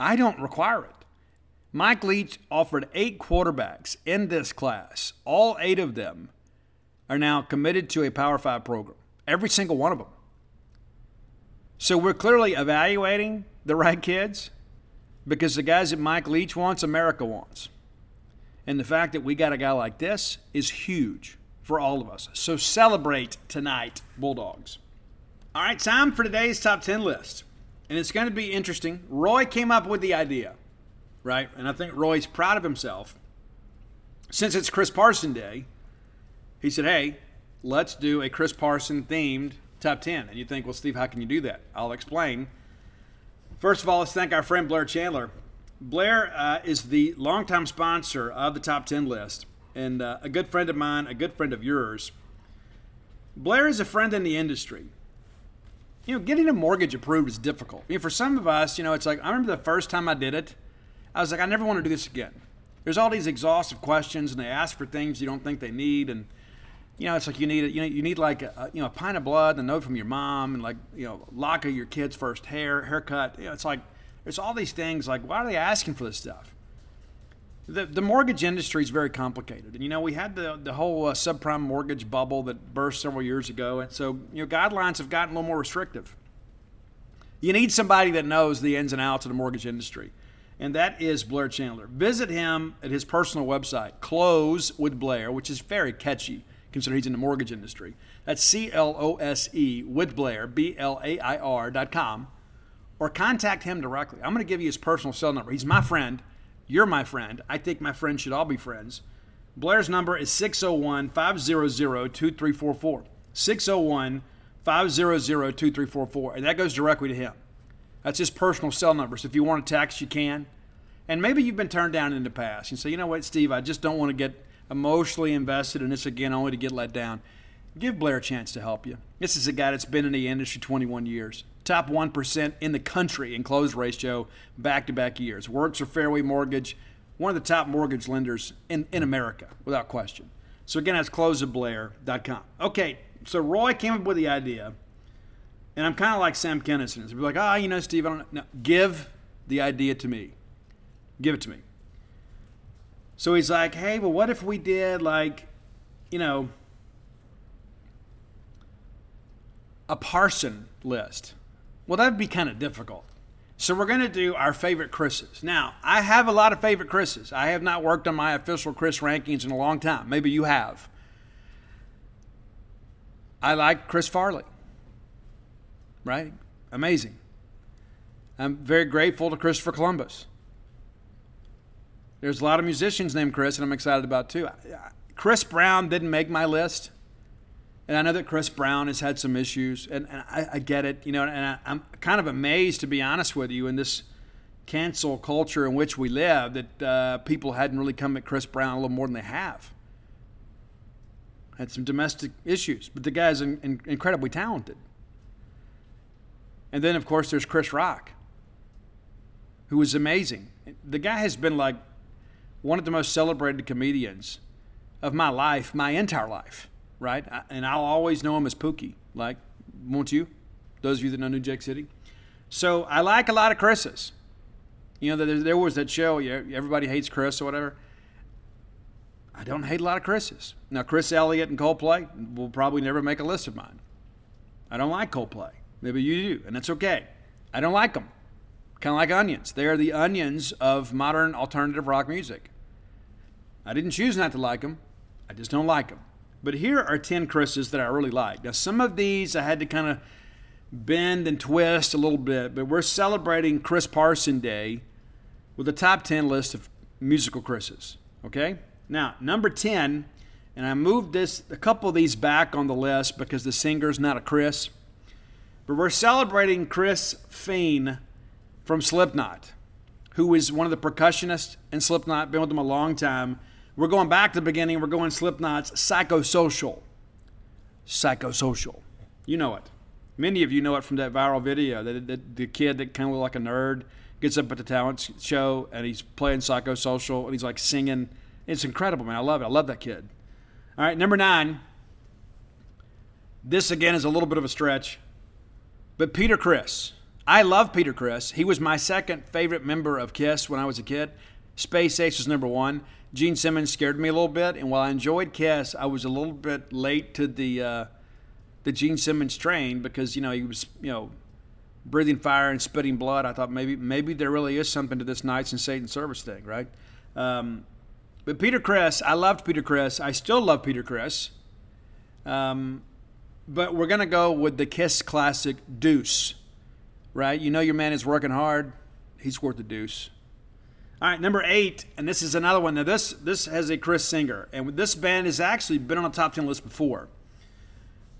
I don't require it. Mike Leach offered eight quarterbacks in this class. All eight of them are now committed to a Power Five program, every single one of them. So we're clearly evaluating the right kids because the guys that Mike Leach wants, America wants. And the fact that we got a guy like this is huge for all of us. So celebrate tonight, Bulldogs. All right, time for today's top 10 list. And it's going to be interesting. Roy came up with the idea right? And I think Roy's proud of himself. Since it's Chris Parson Day, he said, hey, let's do a Chris Parson themed top 10. And you think, well, Steve, how can you do that? I'll explain. First of all, let's thank our friend Blair Chandler. Blair uh, is the longtime sponsor of the top 10 list and uh, a good friend of mine, a good friend of yours. Blair is a friend in the industry. You know, getting a mortgage approved is difficult. I mean, for some of us, you know, it's like I remember the first time I did it, I was like, I never want to do this again. There's all these exhaustive questions, and they ask for things you don't think they need, and you know, it's like you need a, you know you need like a, you know a pint of blood, and a note from your mom, and like you know lock of your kid's first hair haircut. You know, it's like there's all these things. Like, why are they asking for this stuff? The, the mortgage industry is very complicated, and you know we had the the whole uh, subprime mortgage bubble that burst several years ago, and so you know guidelines have gotten a little more restrictive. You need somebody that knows the ins and outs of the mortgage industry and that is Blair Chandler. Visit him at his personal website, Close with Blair, which is very catchy considering he's in the mortgage industry. That's C L O S E with Blair, B L A I R dot com, or contact him directly. I'm going to give you his personal cell number. He's my friend. You're my friend. I think my friends should all be friends. Blair's number is 601 500 2344. 601 500 2344. And that goes directly to him. That's his personal cell number. So if you want to text, you can. And maybe you've been turned down in the past. You say, you know what, Steve, I just don't want to get emotionally invested in this again, only to get let down. Give Blair a chance to help you. This is a guy that's been in the industry 21 years. Top 1% in the country in close ratio back to back years. Works for Fairway Mortgage, one of the top mortgage lenders in, in America, without question. So again, that's closewithblair.com. Okay, so Roy came up with the idea and I'm kind of like Sam Kinison. Be like, ah, oh, you know, Steve, I don't know. Give the idea to me. Give it to me. So he's like, hey, well, what if we did like, you know, a Parson list? Well, that'd be kind of difficult. So we're going to do our favorite Chris's. Now, I have a lot of favorite Chris's. I have not worked on my official Chris rankings in a long time. Maybe you have. I like Chris Farley right? Amazing. I'm very grateful to Christopher Columbus. There's a lot of musicians named Chris, and I'm excited about too. Chris Brown didn't make my list. And I know that Chris Brown has had some issues, and, and I, I, get it, you know, and I, I'm kind of amazed, to be honest with you, in this cancel culture in which we live, that uh, people hadn't really come at Chris Brown a little more than they have. Had some domestic issues, but the guy's in, in, incredibly talented. And then, of course, there's Chris Rock, who is amazing. The guy has been like one of the most celebrated comedians of my life, my entire life, right? And I'll always know him as Pookie. Like, won't you? Those of you that know New Jack City. So I like a lot of Chris's. You know, there, there was that show, everybody hates Chris or whatever. I don't hate a lot of Chris's. Now, Chris Elliott and Coldplay will probably never make a list of mine. I don't like Coldplay. Maybe you do, and that's okay. I don't like them. Kind of like onions. They are the onions of modern alternative rock music. I didn't choose not to like them. I just don't like them. But here are 10 Chris's that I really like. Now, some of these I had to kind of bend and twist a little bit, but we're celebrating Chris Parson Day with a top 10 list of musical Chris's. Okay? Now, number 10, and I moved this a couple of these back on the list because the singer's not a Chris. But we're celebrating Chris Fehn from Slipknot, who is one of the percussionists in Slipknot, been with them a long time. We're going back to the beginning. We're going Slipknot's Psychosocial. Psychosocial. You know it. Many of you know it from that viral video. The, the, the kid that kind of looked like a nerd gets up at the talent show and he's playing Psychosocial and he's like singing. It's incredible, man. I love it. I love that kid. All right, number nine. This again is a little bit of a stretch. But Peter Criss, I love Peter Criss. He was my second favorite member of Kiss when I was a kid. Space Ace was number one. Gene Simmons scared me a little bit, and while I enjoyed Kiss, I was a little bit late to the uh, the Gene Simmons train because you know he was you know breathing fire and spitting blood. I thought maybe maybe there really is something to this Knights and Satan service thing, right? Um, but Peter Criss, I loved Peter Criss. I still love Peter Criss. Um, but we're going to go with the Kiss classic Deuce, right? You know your man is working hard. He's worth the deuce. All right, number eight, and this is another one. Now this this has a Chris singer, and this band has actually been on a top ten list before.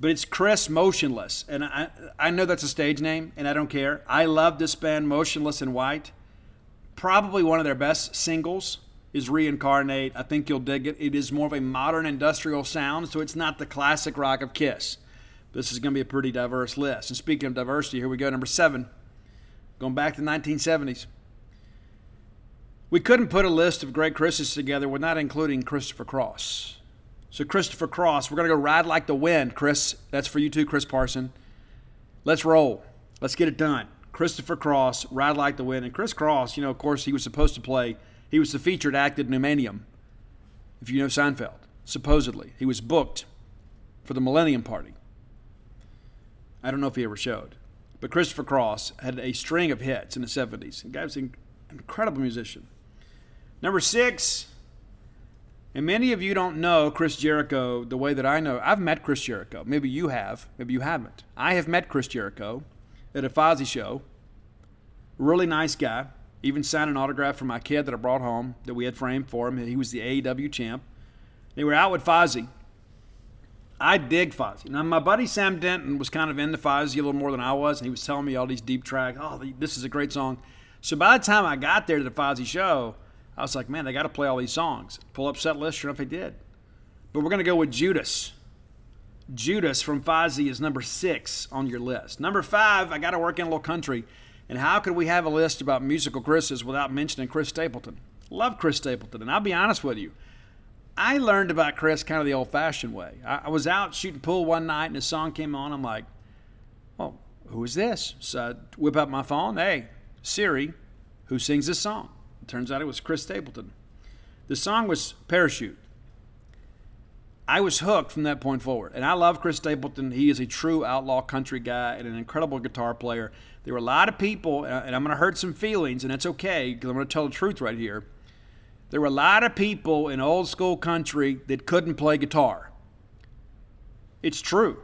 But it's Chris Motionless, and I I know that's a stage name, and I don't care. I love this band, Motionless in White. Probably one of their best singles is Reincarnate. I think you'll dig it. It is more of a modern industrial sound, so it's not the classic rock of Kiss. This is going to be a pretty diverse list. And speaking of diversity, here we go. Number seven, going back to the 1970s. We couldn't put a list of great Chris's together without including Christopher Cross. So, Christopher Cross, we're going to go ride like the wind, Chris. That's for you too, Chris Parson. Let's roll. Let's get it done. Christopher Cross, Ride Like the Wind. And Chris Cross, you know, of course, he was supposed to play, he was the featured act at Numanium, if you know Seinfeld, supposedly. He was booked for the Millennium Party. I don't know if he ever showed. But Christopher Cross had a string of hits in the 70s. The guy was an incredible musician. Number six, and many of you don't know Chris Jericho the way that I know. I've met Chris Jericho. Maybe you have. Maybe you haven't. I have met Chris Jericho at a Fozzy show. Really nice guy. Even signed an autograph for my kid that I brought home that we had framed for him. He was the AEW champ. They were out with Fozzy I dig Fozzy. Now, my buddy Sam Denton was kind of into Fozzy a little more than I was, and he was telling me all these deep tracks. Oh, this is a great song. So by the time I got there to the Fozzy show, I was like, man, they got to play all these songs. Pull up set list, sure enough, they did. But we're going to go with Judas. Judas from Fozzy is number six on your list. Number five, I got to work in a little country. And how could we have a list about musical Chris's without mentioning Chris Stapleton? Love Chris Stapleton. And I'll be honest with you, I learned about Chris kind of the old fashioned way. I, I, was out shooting pool one night and a song came on. I'm like, well, who is this? So I whip out my phone. Hey, Siri, who sings this song? It turns out it was Chris Stapleton. The song was Parachute. I was hooked from that point forward. And I love Chris Stapleton. He is a true outlaw country guy and an incredible guitar player. There were a lot of people, and I'm going to hurt some feelings, and that's okay because I'm going to tell the truth right here there were a lot of people in old school country that couldn't play guitar. It's true.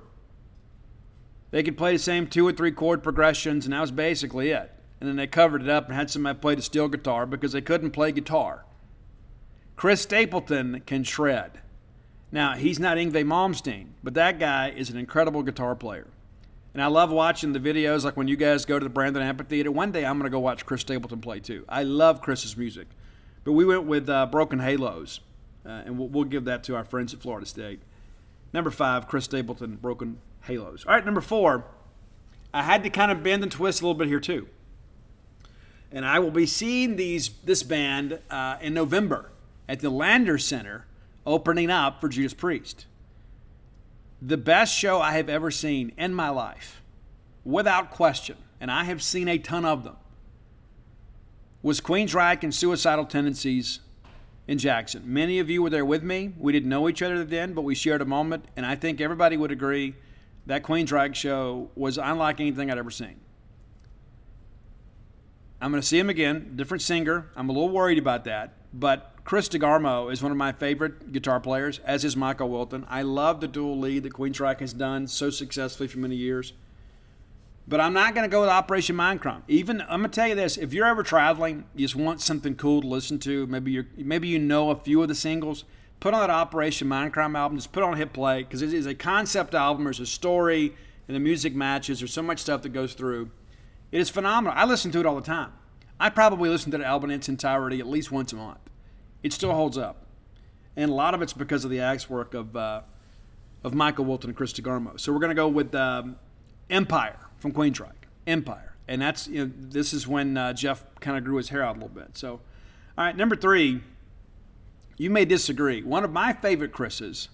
They could play the same two or three chord progressions, and that was basically it. And then they covered it up and had somebody play the steel guitar because they couldn't play guitar. Chris Stapleton can shred. Now, he's not Yngwie Malmsteen, but that guy is an incredible guitar player. And I love watching the videos, like when you guys go to the Brandon Amphitheater. One day I'm going to go watch Chris Stapleton play too. I love Chris's music. But we went with uh, Broken Halos, uh, and we'll, we'll give that to our friends at Florida State. Number five, Chris Stapleton, Broken Halos. All right, number four, I had to kind of bend and twist a little bit here too. And I will be seeing these this band uh, in November at the Landers Center, opening up for Judas Priest the best show I have ever seen in my life, without question, and I have seen a ton of them, was Queen's Queensryche and Suicidal Tendencies in Jackson. Many of you were there with me. We didn't know each other then, but we shared a moment, and I think everybody would agree that Queen's Queensryche show was unlike anything I'd ever seen. I'm going to see him again, different singer. I'm a little worried about that, but Chris DeGarmo is one of my favorite guitar players, as is Michael Wilton. I love the dual lead that Queen's Queensryche has done so successfully for many years. But I'm not going to go with Operation Mindcrime. Even I'm going to tell you this: if you're ever traveling, you just want something cool to listen to. Maybe you maybe you know a few of the singles. Put on that Operation Mindcrime album. Just put on hit play because it is a concept album. There's a story, and the music matches. There's so much stuff that goes through. It is phenomenal. I listen to it all the time. I probably listen to the album in its entirety at least once a month it still holds up. And a lot of it's because of the axe work of, uh, of Michael Wilton and Chris DeGarmo. So we're going to go with um, Empire from Queensryche. Empire. And that's, you know, this is when uh, Geoff kind of grew his hair out a little bit. So, all right, number three, you may disagree. One of my favorite Chris's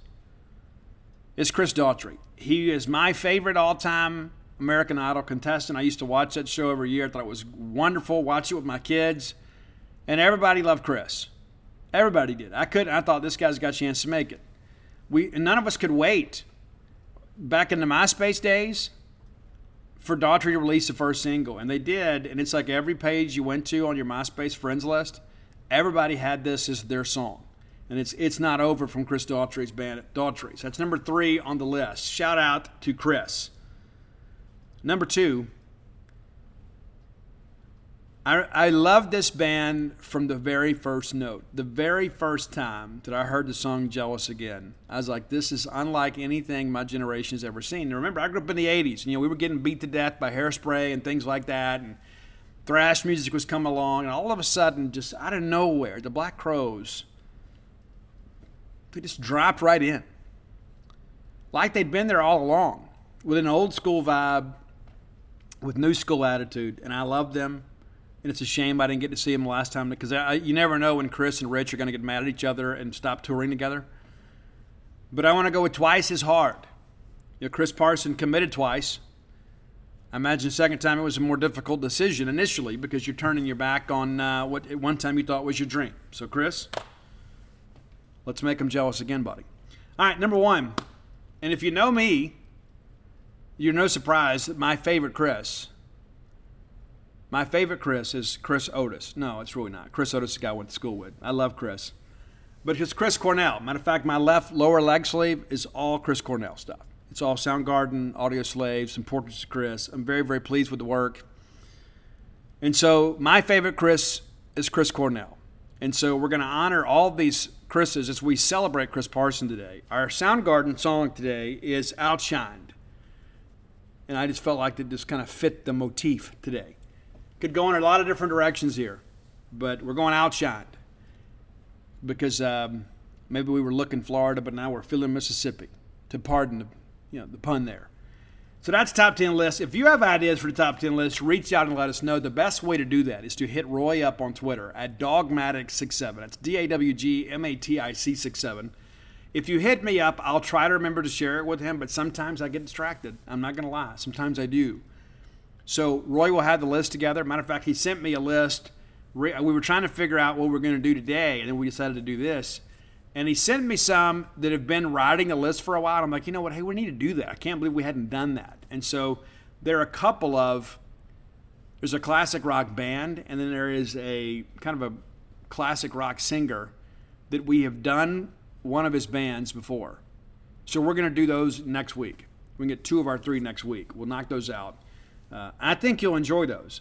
is Chris Daughtry. He is my favorite all time American Idol contestant. I used to watch that show every year. I thought it was wonderful. Watch it with my kids. And everybody loved Chris. Everybody did. I couldn't. I thought this guy's got a chance to make it. We none of us could wait. Back in the MySpace days, for Daughtry to release the first single, and they did. And it's like every page you went to on your MySpace friends list, everybody had this as their song. And it's it's not over from Chris Daughtry's band Daughtry's. That's number three on the list. Shout out to Chris. Number two, I, I love this band from the very first note. The very first time that I heard the song Jealous Again, I was like, this is unlike anything my generation has ever seen. And remember, I grew up in the 80s. And, you know, we were getting beat to death by hairspray and things like that. And thrash music was coming along. And all of a sudden, just out of nowhere, the Black Crowes, they just dropped right in. Like they'd been there all along with an old school vibe, with new school attitude. And I loved them and it's a shame I didn't get to see him last time because you never know when Chris and Rich are going to get mad at each other and stop touring together. But I want to go with twice as hard. You know, Chris Parson committed twice. I imagine the second time it was a more difficult decision initially because you're turning your back on uh, what at one time you thought was your dream. So, Chris, let's make him jealous again, buddy. All right, number one. And if you know me, you're no surprise that my favorite Chris my favorite Chris is Chris Otis. No, it's really not. Chris Otis is the guy I went to school with. I love Chris. But it's Chris Cornell. Matter of fact, my left lower leg sleeve is all Chris Cornell stuff. It's all Soundgarden, Audioslave, some portraits of Chris. I'm very, very pleased with the work. And so my favorite Chris is Chris Cornell. And so we're going to honor all these Chris's as we celebrate Chris Parson today. Our Soundgarden song today is Outshined. And I just felt like it just kind of fit the motif today. Could go in a lot of different directions here, but we're going outshined because um, maybe we were looking Florida, but now we're feeling Mississippi. To pardon the, you know, the pun there. So that's top 10 list. If you have ideas for the top 10 list, reach out and let us know. The best way to do that is to hit Roy up on Twitter at Dawgmatic67. That's D A W G M A T I C 67. If you hit me up, I'll try to remember to share it with him, but sometimes I get distracted. I'm not going to lie. Sometimes I do. So Roy will have the list together. Matter of fact, he sent me a list. We were trying to figure out what we are going to do today, and then we decided to do this. And he sent me some that have been writing a list for a while. I'm like, you know what? Hey, we need to do that. I can't believe we hadn't done that. And so there are a couple of there's a classic rock band, and then there is a kind of a classic rock singer that we have done one of his bands before. So we're going to do those next week. We can get two of our three next week. We'll knock those out. Uh, I think you'll enjoy those.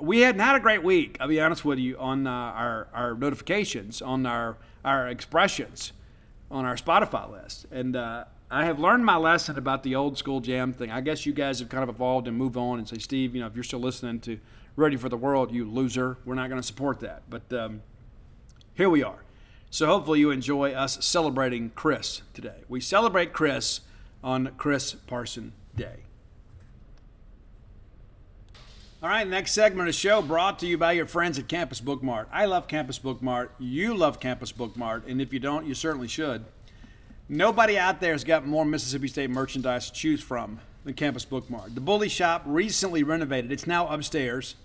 We had a great week. I'll be honest with you on uh, our our notifications on our our expressions. on our Spotify list. And uh, I have learned my lesson about the old school jam thing. I guess you guys have kind of evolved and move on and say, Steve, you know, if you're still listening to Ready for the World, you loser, we're not going to support that. But um, here we are. So hopefully you enjoy us celebrating Chris today. We celebrate Chris on Chris Parson Day. All right, next segment of the show brought to you by your friends at Campus Bookmart. I love Campus Bookmart. You love Campus Bookmart, and if you don't, you certainly should. Nobody out there has got more Mississippi State merchandise to choose from than Campus Bookmart. The Bully Shop recently renovated. It's now upstairs.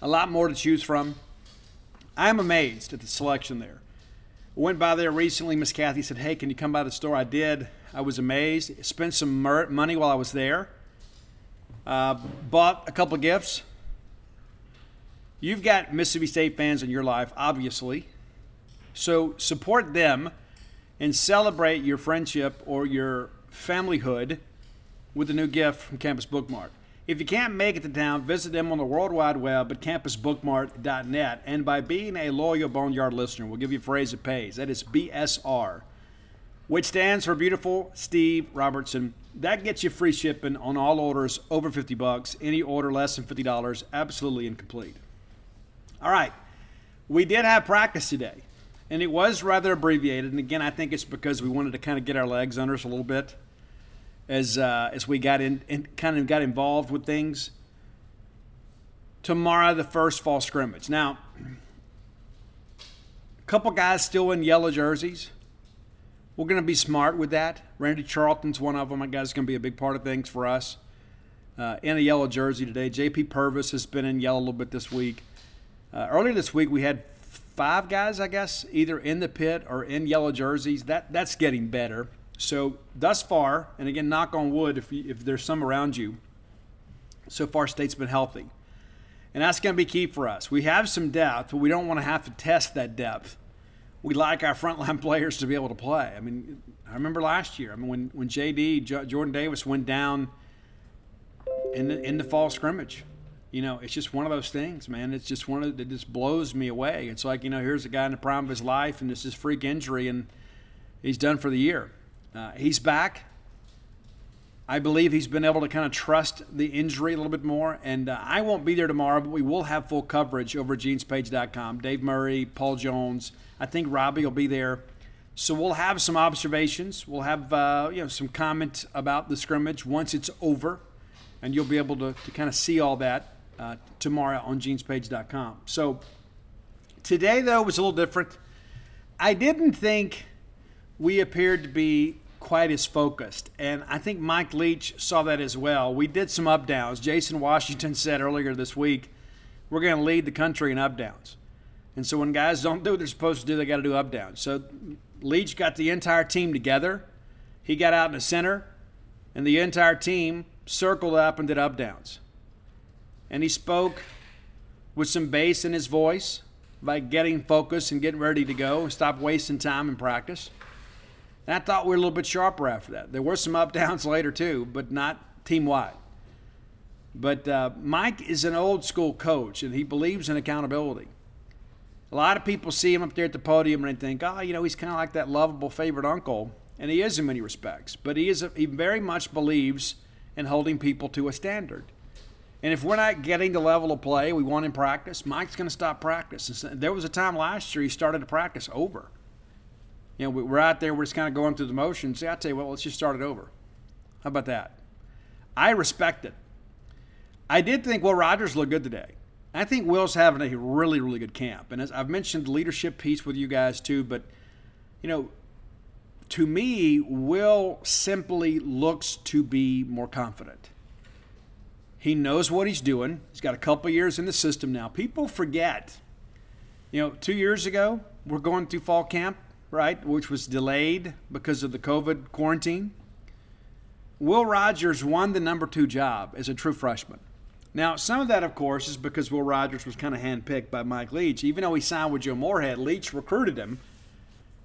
A lot more to choose from. I am amazed at the selection there. Went by there recently. Miss Kathy said, "Hey, can you come by the store?" I did. I was amazed. Spent some money while I was there. Uh, bought a couple gifts. You've got Mississippi State fans in your life, obviously. So support them and celebrate your friendship or your familyhood with a new gift from Campus Bookmart. If you can't make it to town, visit them on the World Wide Web at campusbookmart.net. And by being a loyal Boneyard listener, we'll give you a phrase that pays. That is BSR, which stands for Beautiful Steve Robertson that gets you free shipping on all orders over 50 bucks. Any order less than $50, absolutely incomplete. All right. We did have practice today, and it was rather abbreviated. And again, I think it's because we wanted to kind of get our legs under us a little bit as uh, as we got in and kind of got involved with things. Tomorrow, the first fall scrimmage. Now, a couple guys still in yellow jerseys. We're going to be smart with that. Randy Charlton's one of them. I guess is going to be a big part of things for us. Uh, in a yellow jersey today. JP Purvis has been in yellow a little bit this week. Uh, earlier this week, we had five guys, I guess, either in the pit or in yellow jerseys. That that's getting better. So thus far, and again, knock on wood, if you, if there's some around you, so far state's been healthy, and that's going to be key for us. We have some depth, but we don't want to have to test that depth we like our frontline players to be able to play. I mean, I remember last year. I mean, when when JD Jordan Davis went down in the in the fall scrimmage, you know, it's just one of those things, man. It's just one of it just blows me away. It's like you know, here's a guy in the prime of his life, and this is freak injury, and he's done for the year. Uh, he's back. I believe he's been able to kind of trust the injury a little bit more. And uh, I won't be there tomorrow, but we will have full coverage over at genespage.com. Dave Murray, Paul Jones, I think Robbie will be there. So we'll have some observations. We'll have uh, you know some comments about the scrimmage once it's over, and you'll be able to, to kind of see all that uh, tomorrow on genespage.com. So today though was a little different. I didn't think we appeared to be quite as focused, and I think Mike Leach saw that as well. We did some up downs. Jason Washington said earlier this week, we're going to lead the country in up downs. And so when guys don't do what they're supposed to do, they got to do up down. So Leach got the entire team together. He got out in the center, and the entire team circled up and did up downs. And he spoke with some bass in his voice by getting focused and getting ready to go and stop wasting time in practice. And I thought we were a little bit sharper after that. There were some up downs later too, but not team wide. But uh, Mike is an old school coach, and he believes in accountability. A lot of people see him up there at the podium and they think, oh, you know, he's kind of like that lovable favorite uncle. And he is in many respects. But he, is a, he very much believes in holding people to a standard. And if we're not getting the level of play we want in practice, Mike's going to stop practice. There was a time last year he started to practice over. You know, we're out there, we're just kind of going through the motions. See, I tell you what, let's just start it over. How about that? I respect it. I did think Will Rogers looked good today. I think Will's having a really, really good camp. And as I've mentioned the leadership piece with you guys too, but you know, to me, Will simply looks to be more confident. He knows what he's doing. He's got a couple years in the system now. People forget. You know, two years ago, we're going through fall camp, right, which was delayed because of the COVID quarantine. Will Rogers won the number two job as a true freshman. Now, some of that, of course, is because Will Rogers was kind of handpicked by Mike Leach. Even though he signed with Joe Moorhead, Leach recruited him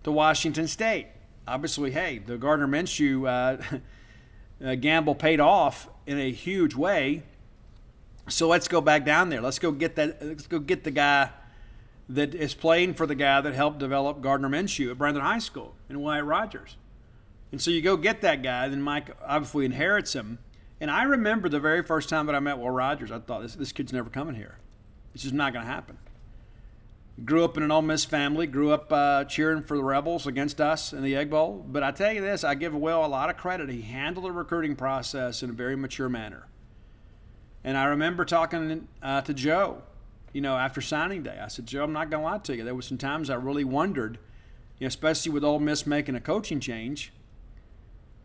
to Washington State. Obviously, hey, the Gardner Minshew uh, uh, gamble paid off in a huge way. So let's go back down there. Let's go get that. Let's go get the guy that is playing for the guy that helped develop Gardner Minshew at Brandon High School and Wyatt Rogers. And so you go get that guy, then Mike obviously inherits him. And I remember the very first time that I met Will Rogers, I thought this, this kid's never coming here. It's just not going to happen. Grew up in an Ole Miss family, grew up uh, cheering for the Rebels against us in the Egg Bowl. But I tell you this, I give Will a lot of credit. He handled the recruiting process in a very mature manner. And I remember talking uh, to Joe, you know, after signing day. I said, Joe, I'm not going to lie to you. There were some times I really wondered, you know, especially with Ole Miss making a coaching change,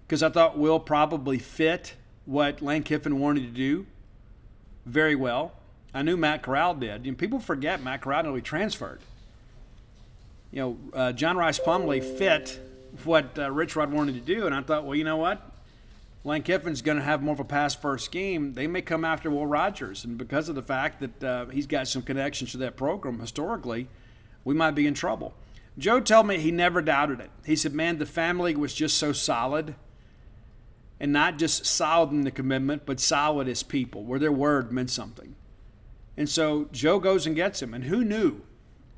because I thought Will probably fit what Lane Kiffin wanted to do very well. I knew Matt Corral did. You know, people forget Matt Corral nearly transferred. You know, uh, John Rice Plumlee fit what uh, Rich Rod wanted to do, and I thought, well, you know what? Lane Kiffin's going to have more of a pass first scheme. They may come after Will Rogers, and because of the fact that uh, he's got some connections to that program historically, we might be in trouble. Joe told me he never doubted it. He said, "Man, the family was just so solid, and not just solid in the commitment, but solid as people, where their word meant something." And so Joe goes and gets him, and who knew?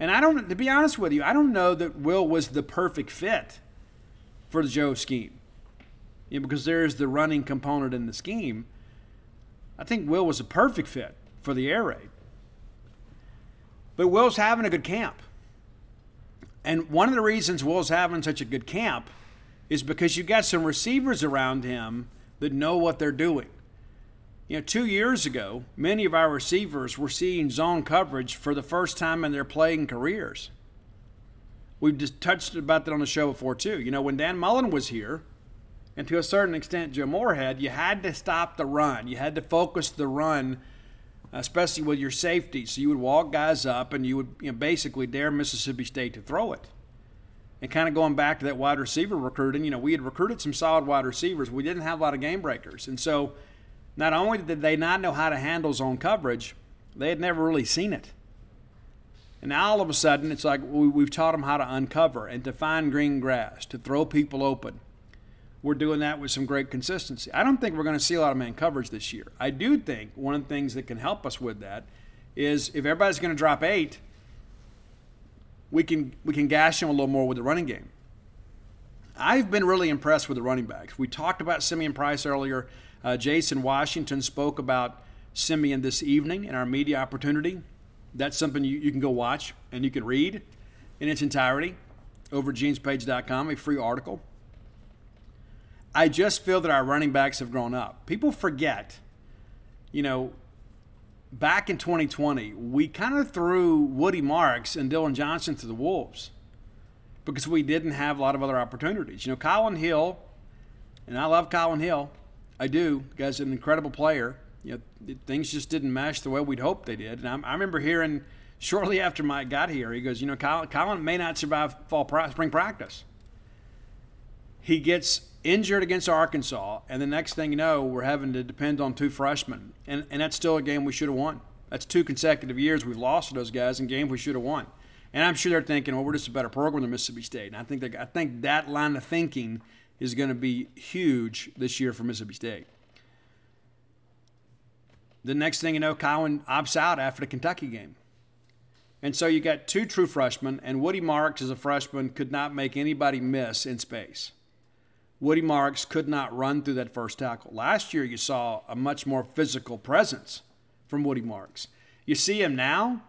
And I don't, to be honest with you, I don't know that Will was the perfect fit for the Joe scheme you know, because there is the running component in the scheme. I think Will was a perfect fit for the air raid. But Will's having a good camp. And one of the reasons Will's having such a good camp is because you've got some receivers around him that know what they're doing. You know, two years ago, many of our receivers were seeing zone coverage for the first time in their playing careers. We've just touched about that on the show before, too. You know, when Dan Mullen was here, and to a certain extent Joe Moorhead, you had to stop the run. You had to focus the run, especially with your safety. So you would walk guys up and you would you know, basically dare Mississippi State to throw it. And kind of going back to that wide receiver recruiting, you know, we had recruited some solid wide receivers. We didn't have a lot of game breakers. And so not only did they not know how to handle zone coverage, they had never really seen it. And now all of a sudden, it's like we, have taught them how to uncover and to find green grass, to throw people open we're doing that with some great consistency. I don't think we're going to see a lot of man coverage this year. I do think one of the things that can help us with that is if everybody's going to drop eight, we can we can gash them a little more with the running game. I've been really impressed with the running backs. We talked about Simeon Price earlier. Uh, Jason Washington spoke about Simeon this evening in our media opportunity. That's something you, you can go watch and you can read in its entirety over at genespage.com, a free article. I just feel that our running backs have grown up. People forget, you know, back in 2020, we kind of threw Woody Marks and Dillon Johnson to the Wolves because we didn't have a lot of other opportunities. You know, Kylin Hill, and I love Kylin Hill. I do. The guy's an incredible player. You know, things just didn't mesh the way we'd hoped they did. And I, I remember hearing shortly after Mike got here, he goes, you know, Colin, Kylin may not survive fall spring practice. He gets injured against Arkansas, and the next thing you know, we're having to depend on two freshmen, and and that's still a game we should have won. That's two consecutive years we've lost to those guys in games we should have won. And I'm sure they're thinking, well, we're just a better program than Mississippi State. And I think I think that line of thinking is going to be huge this year for Mississippi State. The next thing you know, Cowan opts out after the Kentucky game. And so you got two true freshmen, and Woody Marks as a freshman could not make anybody miss in space. Woody Marks could not run through that first tackle. Last year, you saw a much more physical presence from Woody Marks. You see him now.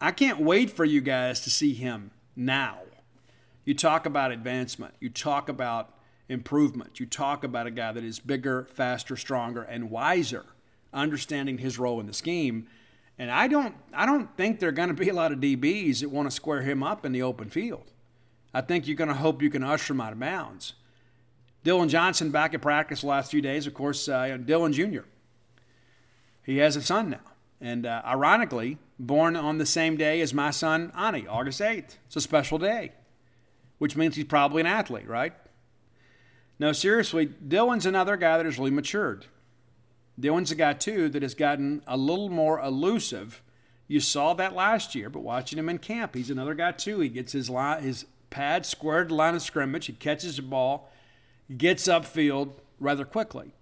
I can't wait for you guys to see him now. You talk about advancement, you talk about improvement, you talk about a guy that is bigger, faster, stronger, and wiser, understanding his role in the scheme. And I don't, I don't think there are going to be a lot of DBs that want to square him up in the open field. I think you're going to hope you can usher him out of bounds. Dillon Johnson back at practice the last few days. Of course, uh, Dillon Jr. He has a son now. And uh, ironically, born on the same day as my son, Ani, August 8th. It's a special day, which means he's probably an athlete, right? No, seriously, Dillon's another guy that has really matured. Dillon's a guy, too, that has gotten a little more elusive. You saw that last year, but watching him in camp, he's another guy, too. He gets his, line, his pad squared line of scrimmage, he catches the ball, gets upfield rather quickly.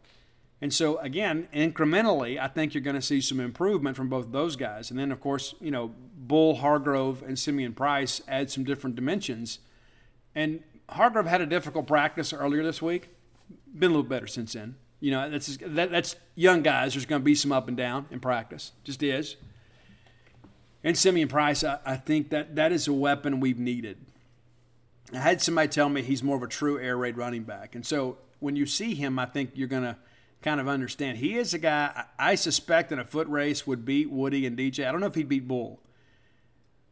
And so, again, incrementally, I think you're going to see some improvement from both those guys. And then, of course, you know, Bull, Hargrove, and Simeon Price add some different dimensions. And Hargrove had a difficult practice earlier this week. Been a little better since then. You know, that's that, that's young guys. There's going to be some up and down in practice. Just is. And Simeon Price, I, I think that that is a weapon we've needed. I had somebody tell me he's more of a true air raid running back. And so when you see him, I think you're going to kind of understand. He is a guy I suspect in a foot race would beat Woody and DJ. I don't know if he'd beat Bull.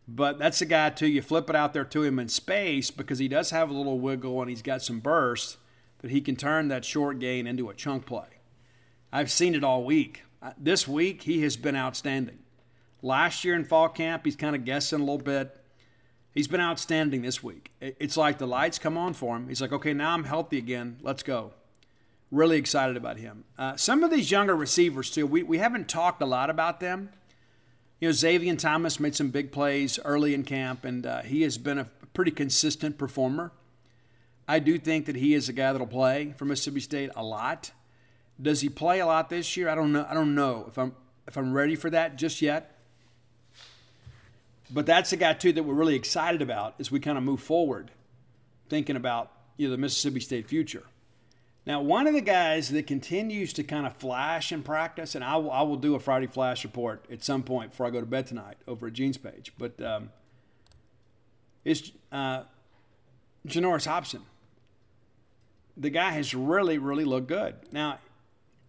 But that's a guy, too. You flip it out there to him in space because he does have a little wiggle and he's got some burst that he can turn that short gain into a chunk play. I've seen it all week. This week, he has been outstanding. Last year in fall camp, he's kind of guessing a little bit. He's been outstanding this week. It's like the lights come on for him. He's like, okay, now I'm healthy again. Let's go. Really excited about him. Uh, some of these younger receivers, too, we, we haven't talked a lot about them. You know, Zavion Thomas made some big plays early in camp, and uh, he has been a pretty consistent performer. I do think that he is a guy that'll play for Mississippi State a lot. Does he play a lot this year? I don't know. I don't know if I'm if I'm ready for that just yet. But that's the guy too that we're really excited about as we kind of move forward, thinking about you know the Mississippi State future. Now, one of the guys that continues to kind of flash in practice, and I will, I will do a Friday flash report at some point before I go to bed tonight over at Gene's page, but um, is uh, Janarius Hobson. The guy has really, really looked good. Now,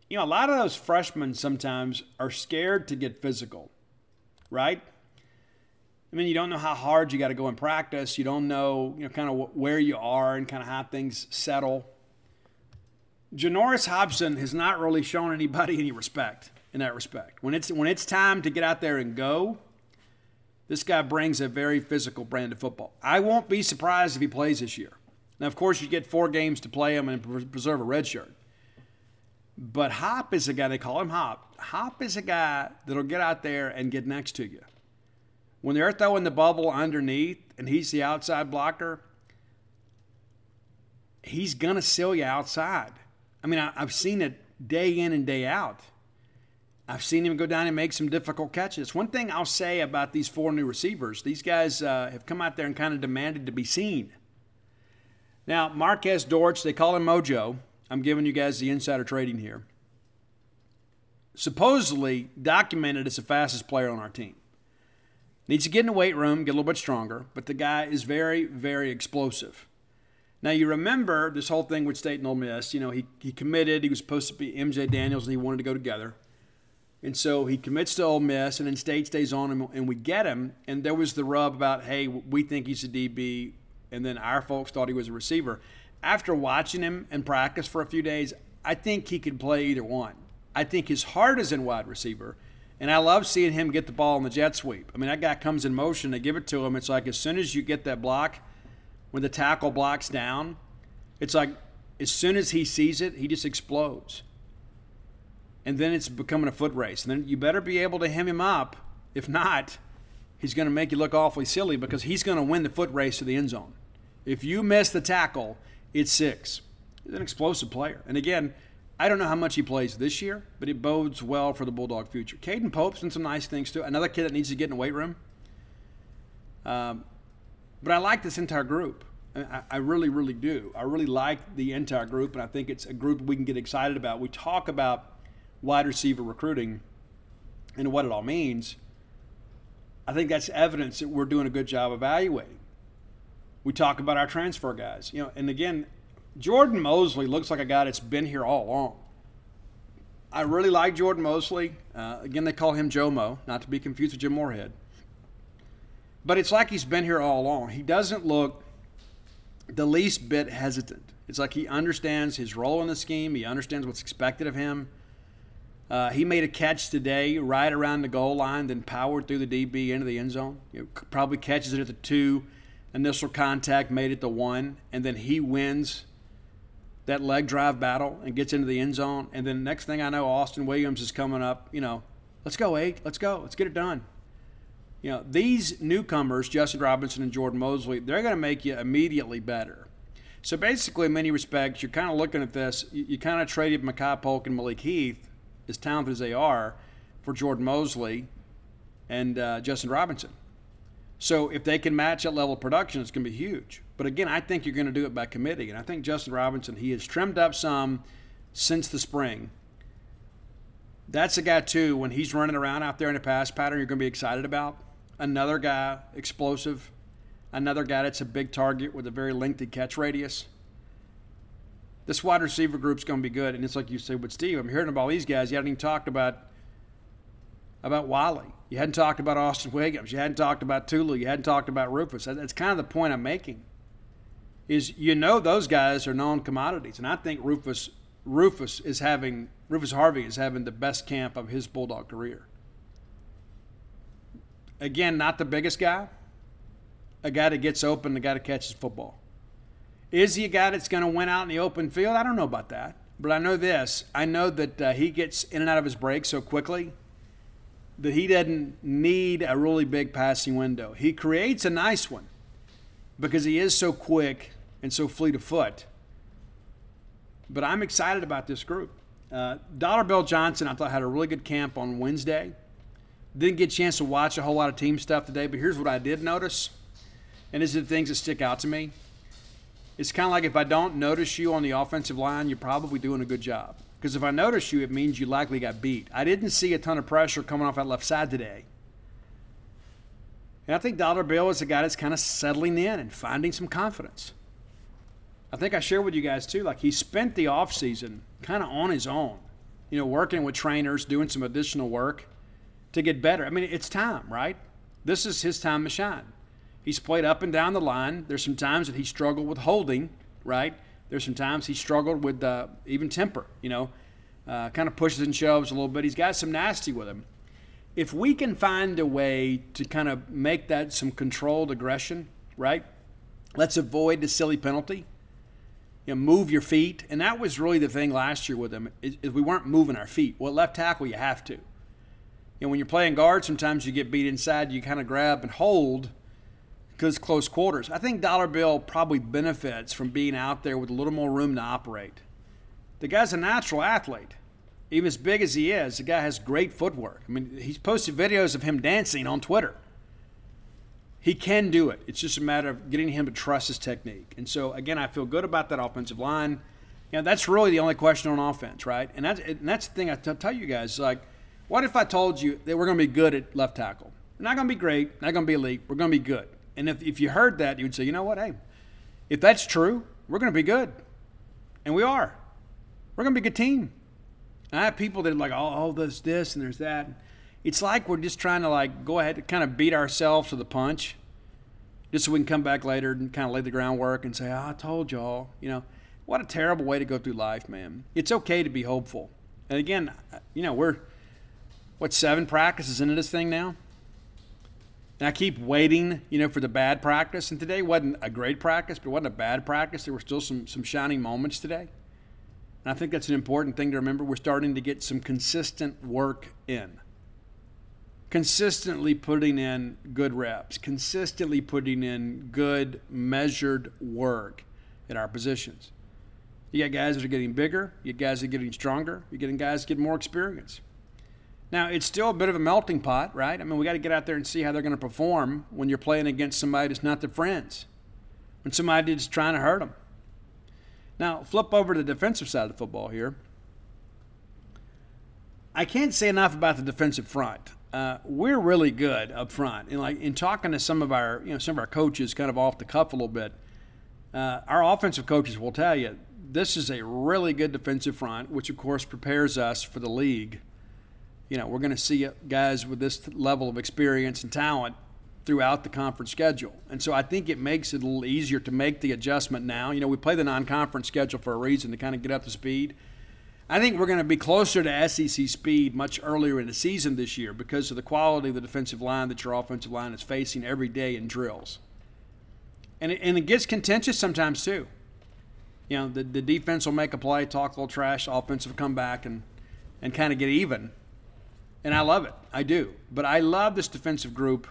you know, a lot of those freshmen sometimes are scared to get physical, right? I mean, you don't know how hard you got to go in practice. You don't know, you know, kind of where you are and kind of how things settle. Janoris Hobson has not really shown anybody any respect in that respect. When it's when it's time to get out there and go, this guy brings a very physical brand of football. I won't be surprised if he plays this year. Now, of course, you get four games to play him and preserve a red shirt. But Hop is a guy, they call him Hop. Hop is a guy that'll get out there and get next to you. When they're throwing the bubble underneath and he's the outside blocker, he's going to sell you outside. I mean, I, have seen it day in and day out. I've seen him go down and make some difficult catches. One thing I'll say about these four new receivers, these guys uh, have come out there and kind of demanded to be seen. Now, Marquez Dortch, they call him Mojo. I'm giving you guys the insider trading here. Supposedly documented as the fastest player on our team. Needs to get in the weight room, get a little bit stronger, but the guy is very, very explosive. Now you remember this whole thing with State and Ole Miss. You know, he, he committed. He was supposed to be MJ Daniels, and he wanted to go together. And so he commits to Ole Miss, and then State stays on him, and we get him. And there was the rub about, hey, we think he's a DB, and then our folks thought he was a receiver. After watching him in practice for a few days, I think he could play either one. I think his heart is in wide receiver, and I love seeing him get the ball in the jet sweep. I mean, that guy comes in motion, they give it to him. It's like as soon as you get that block – when the tackle blocks down, it's like as soon as he sees it, he just explodes. And then it's becoming a foot race. And then you better be able to hem him up. If not, he's going to make you look awfully silly because he's going to win the foot race to the end zone. If you miss the tackle, it's six. He's an explosive player. And again, I don't know how much he plays this year, but it bodes well for the Bulldog future. Caden Pope's done some nice things too. Another kid that needs to get in the weight room. Um, but I like this entire group. I, I really, really do. I really like the entire group, and I think it's a group we can get excited about. We talk about wide receiver recruiting and what it all means. I think that's evidence that we're doing a good job evaluating. We talk about our transfer guys, you know, and again, Jordan Mosley looks like a guy that's been here all along. I really like Jordan Mosley. Uh, again, they call him Jomo, not to be confused with Joe Moorhead. But it's like he's been here all along. He doesn't look the least bit hesitant. It's like he understands his role in the scheme, he understands what's expected of him. Uh, he made a catch today right around the goal line, then powered through the DB into the end zone. Know, probably catches it at the two, initial contact made it the one, and then he wins that leg drive battle and gets into the end zone. And then next thing I know, Austin Williams is coming up. You know, let's go, eight, let's go, let's get it done. You know, these newcomers, Justin Robinson and Jordan Mosley, they're going to make you immediately better. So basically, in many respects, you're kind of looking at this. You, kind of traded Makai Polk and Malik Heath, as talented as they are, for Jordan Mosley and uh, Justin Robinson. So if they can match that level of production, it's going to be huge. But again, I think you're going to do it by committee. And I think Justin Robinson, he has trimmed up some since the spring. That's a guy, too, when he's running around out there in a pass pattern, you're going to be excited about. Another guy, explosive. Another guy that's a big target with a very lengthy catch radius. This wide receiver group's going to be good. And it's like you said with Steve, I'm hearing about these guys. You haven't even talked about about Wally. You hadn't talked about Austin Williams. You hadn't talked about Tulu. You hadn't talked about Rufus. That's kind of the point I'm making. Is you know those guys are known commodities, and I think Rufus Rufus is having Rufus Harvey is having the best camp of his Bulldog career. Again, not the biggest guy, a guy that gets open, a guy that catches football. Is he a guy that's going to win out in the open field? I don't know about that, but I know this. I know that uh, he gets in and out of his break so quickly that he doesn't need a really big passing window. He creates a nice one because he is so quick and so fleet of foot. But I'm excited about this group. Uh, Dollar Bill Johnson, I thought had a really good camp on Wednesday. Didn't get a chance to watch a whole lot of team stuff today, but here's what I did notice, and these are the things that stick out to me. It's kind of like if I don't notice you on the offensive line, you're probably doing a good job. Because if I notice you, it means you likely got beat. I didn't see a ton of pressure coming off that left side today. And I think Dollar Bill is a guy that's kind of settling in and finding some confidence. I think I shared with you guys too, like he spent the offseason kind of on his own, you know, working with trainers, doing some additional work to get better. I mean, it's time, right? This is his time to shine. He's played up and down the line. There's some times that he struggled with holding, right? There's some times he struggled with uh, even temper, you know, uh, kind of pushes and shoves a little bit. He's got some nasty with him. If we can find a way to kind of make that some controlled aggression, right? Let's avoid the silly penalty. You know, move your feet, and that was really the thing last year with him. Is, is we weren't moving our feet. Well, left tackle, you have to. You know, when you're playing guard, sometimes you get beat inside. You kind of grab and hold because close quarters. I think Dollar Bill probably benefits from being out there with a little more room to operate. The guy's a natural athlete. Even as big as he is, the guy has great footwork. I mean, he's posted videos of him dancing on Twitter. He can do it. It's just a matter of getting him to trust his technique. And so, again, I feel good about that offensive line. You know, that's really the only question on offense, right? And that's, and that's the thing I t- tell you guys. Like, what if I told you that we're going to be good at left tackle? We're not going to be great, not going to be elite. We're going to be good. And if, if you heard that, you would say, you know what? Hey, if that's true, we're going to be good. And we are. We're going to be a good team. And I have people that are like, oh, oh, there's this and there's that. It's like we're just trying to like go ahead and kind of beat ourselves to the punch just so we can come back later and kind of lay the groundwork and say, oh, I told y'all. You know, what a terrible way to go through life, man. It's okay to be hopeful. And again, you know, we're, what, seven practices into this thing now? And I keep waiting, you know, for the bad practice. And today wasn't a great practice, but it wasn't a bad practice. There were still some some shining moments today. And I think that's an important thing to remember. We're starting to get some consistent work in. Consistently putting in good reps, consistently putting in good measured work at our positions. You got guys that are getting bigger, you got guys that are getting stronger, you're getting guys that get more experience. Now, it's still a bit of a melting pot, right? I mean, we got to get out there and see how they're going to perform when you're playing against somebody that's not their friends, when somebody that's trying to hurt them. Now, flip over to the defensive side of football here. I can't say enough about the defensive front. Uh, we're really good up front, and like in talking to some of our, you know, some of our coaches, kind of off the cuff a little bit. Uh, our offensive coaches will tell you this is a really good defensive front, which of course prepares us for the league you know, we're going to see guys with this level of experience and talent throughout the conference schedule. And so I think it makes it a little easier to make the adjustment now. You know, we play the non conference schedule for a reason to kind of get up to speed. I think we're going to be closer to SEC speed much earlier in the season this year because of the quality of the defensive line that your offensive line is facing every day in drills. And it, and it gets contentious sometimes too. You know, the, the defense will make a play, talk a little trash, offensive come back and, and kind of get even and I love it. I do. But I love this defensive group.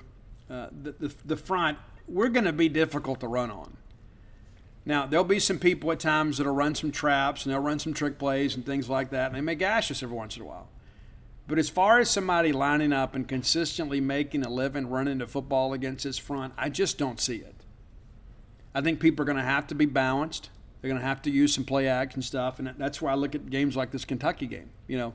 Uh, the, the, the front, we're going to be difficult to run on. Now, there'll be some people at times that'll run some traps and they'll run some trick plays and things like that, and they may gash us every once in a while. But as far as somebody lining up and consistently making a living running the football against this front, I just don't see it. I think people are going to have to be balanced. They're going to have to use some play action stuff, and that's why I look at games like this Kentucky game. You know,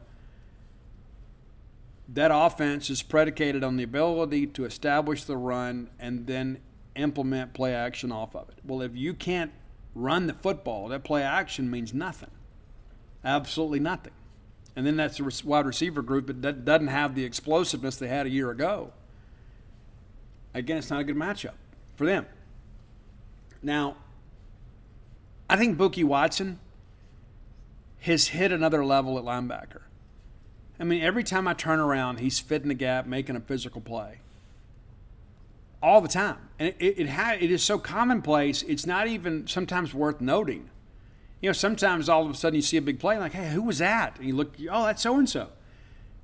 that offense is predicated on the ability to establish the run and then implement play action off of it. Well, if you can't run the football, that play action means nothing. Absolutely nothing. And then that's a wide receiver group that doesn't have the explosiveness they had a year ago. Again, it's not a good matchup for them. Now, I think Bookie Watson has hit another level at linebacker. I mean, every time I turn around, he's fitting the gap, making a physical play. All the time. And it, it, it, ha- it is so commonplace, it's not even sometimes worth noting. You know, sometimes all of a sudden you see a big play, like, hey, who was that? And you look, oh, that's so and so.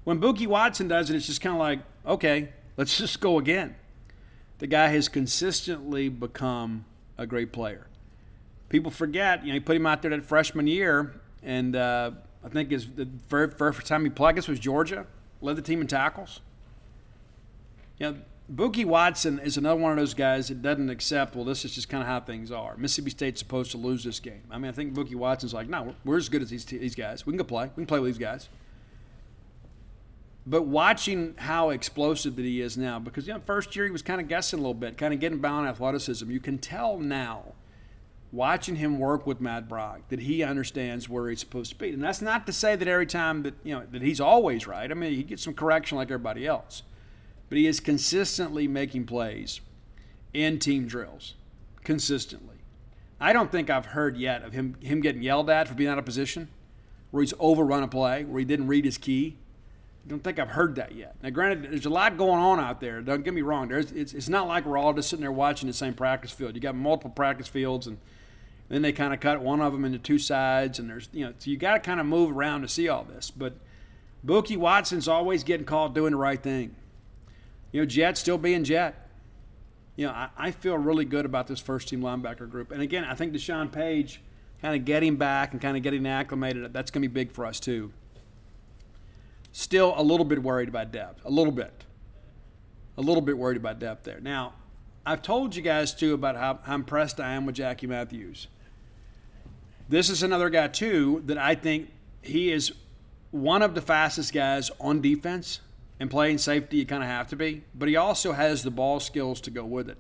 When Bookie Watson does it, it's just kind of like, okay, let's just go again. The guy has consistently become a great player. People forget, you know, he put him out there that freshman year, and uh, I think his the very first time he played, I guess was Georgia, led the team in tackles. You know, Bookie Watson is another one of those guys that doesn't accept, well, this is just kind of how things are. Mississippi State's supposed to lose this game. I mean, I think Bookie Watson's like, no, we're as good as these, these guys. We can go play. We can play with these guys. But watching how explosive that he is now, because you know, first year he was kind of guessing a little bit, kind of getting by on athleticism. You can tell now, watching him work with Matt Brock, that he understands where he's supposed to be. And that's not to say that every time that you know that he's always right. I mean, he gets some correction like everybody else, but he is consistently making plays in team drills, consistently. I don't think I've heard yet of him him getting yelled at for being out of position, where he's overrun a play, where he didn't read his key I don't think I've heard that yet. Now, granted, there's a lot going on out there. Don't get me wrong. There's, it's, it's not like we're all just sitting there watching the same practice field. You got multiple practice fields, and then they kind of cut one of them into two sides, and there's you know, so you got to kind of move around to see all this. But Bookie Watson's always getting caught doing the right thing. You know, Jet still being Jet. You know, I, I feel really good about this first team linebacker group. And again, I think Deshaun Page kind of getting back and kind of getting acclimated. That's going to be big for us too still a little bit worried about depth. A little bit. A little bit worried about depth there. Now, I've told you guys too about how, how impressed I am with Jackie Matthews. This is another guy too that I think he is one of the fastest guys on defense and playing safety you kind of have to be, but he also has the ball skills to go with it.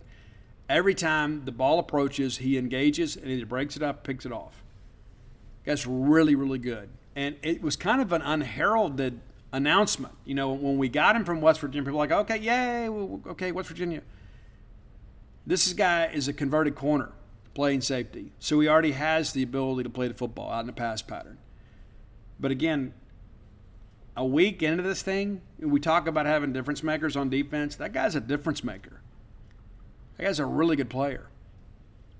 Every time the ball approaches, he engages and either breaks it up, picks it off. That's really, really good. And it was kind of an unheralded announcement. You know, when we got him from West Virginia, people were like, okay, yay, okay, West Virginia. This guy is a converted corner playing safety. So he already has the ability to play the football out in the pass pattern. But again, a week into this thing, we talk about having difference makers on defense. That guy's a difference maker. That guy's a really good player.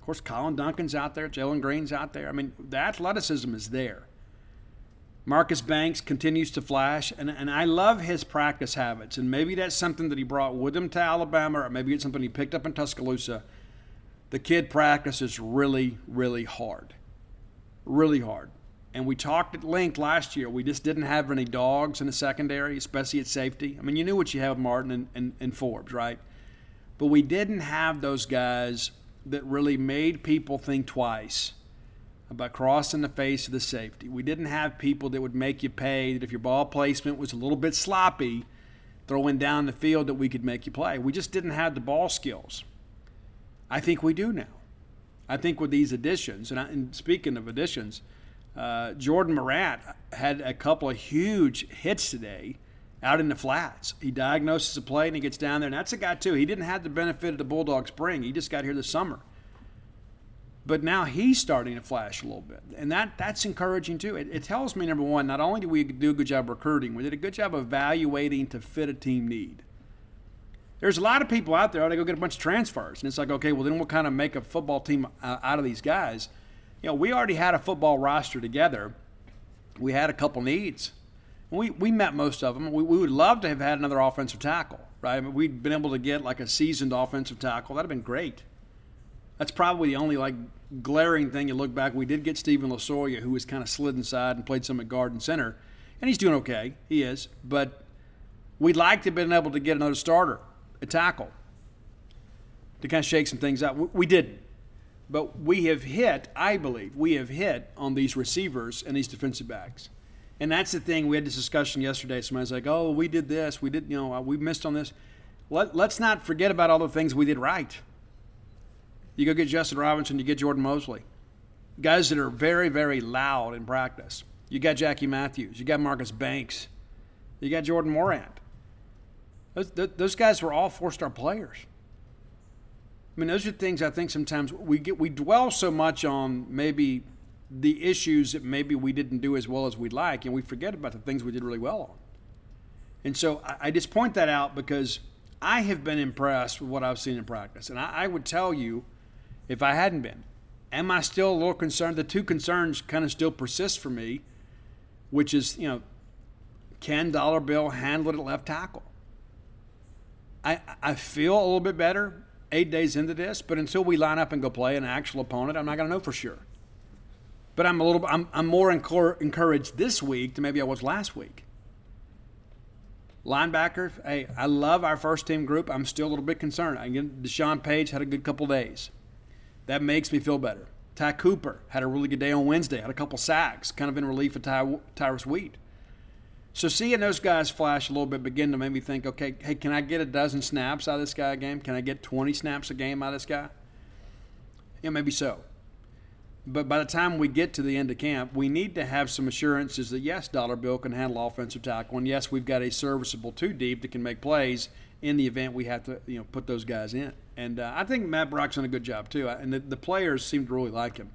Of course, Collin Duncan's out there, Jalen Green's out there. I mean, the athleticism is there. Marcus Banks continues to flash, and, and I love his practice habits. And maybe that's something that he brought with him to Alabama, or maybe it's something he picked up in Tuscaloosa. The kid practices really, really hard. Really hard. And we talked at length last year. We just didn't have any dogs in the secondary, especially at safety. I mean, you knew what you have Martin and, and, and Forbes, right? But we didn't have those guys that really made people think twice about crossing the face of the safety. We didn't have people that would make you pay that if your ball placement was a little bit sloppy, throwing down the field that we could make you play. We just didn't have the ball skills. I think we do now. I think with these additions, and, I, and speaking of additions, uh, Jordan Morant had a couple of huge hits today out in the flats. He diagnoses a play and he gets down there, and that's a guy too. He didn't have the benefit of the Bulldog spring. He just got here this summer. But now he's starting to flash a little bit, and that that's encouraging too. It, it tells me number one, not only do we do a good job recruiting, we did a good job evaluating to fit a team need. There's a lot of people out there. Oh, they go get a bunch of transfers, and it's like, okay, well then we'll kind of make a football team uh, out of these guys. You know, we already had a football roster together. We had a couple needs. We, we met most of them. We, we would love to have had another offensive tackle, right? I mean, we'd been able to get like a seasoned offensive tackle. That'd have been great. That's probably the only like glaring thing, you look back, we did get Stephen Lasoya, who was kind of slid inside and played some at guard and center, and he's doing okay. He is, but we'd like to have been able to get another starter, a tackle, to kind of shake some things out. We didn't. But we have hit, I believe, we have hit on these receivers and these defensive backs. And that's the thing. We had this discussion yesterday. Somebody's like, oh, we did this. We did, you know, uh, we missed on this. Let, let's not forget about all the things we did right. You go get Justin Robinson, you get Jordan Mosley. Guys that are very, very loud in practice. You got Jackie Matthews. You got Marcus Banks. You got Jordan Morant. Those, those guys were all four star players. I mean, those are things I think sometimes we get we dwell so much on maybe the issues that maybe we didn't do as well as we'd like, and we forget about the things we did really well on. And so I, I just point that out because I have been impressed with what I've seen in practice, and I, I would tell you if I hadn't been, am I still a little concerned? The two concerns kind of still persist for me, which is you know, can Dollar Bill handle it at left tackle? I I feel a little bit better eight days into this, but until we line up and go play an actual opponent, I'm not going to know for sure. But I'm a little, I'm, I'm more encouraged this week than maybe I was last week. Linebacker, hey, I love our first team group. I'm still a little bit concerned. Again, Deshaun Page had a good couple days. That makes me feel better. Ty Cooper had a really good day on Wednesday, had a couple sacks, kind of in relief of Ty, Tyrus Wheat. So seeing those guys flash a little bit begin to make me think, okay, hey, can I get a dozen snaps out of this guy a game? Can I get 20 snaps a game out of this guy? Yeah, maybe so. But by the time we get to the end of camp, we need to have some assurances that yes, Dollar Bill can handle offensive tackle, and yes, we've got a serviceable two deep that can make plays in the event we have to, you know, put those guys in. And uh, I think Matt Brock's done a good job too, and the, the players seem to really like him.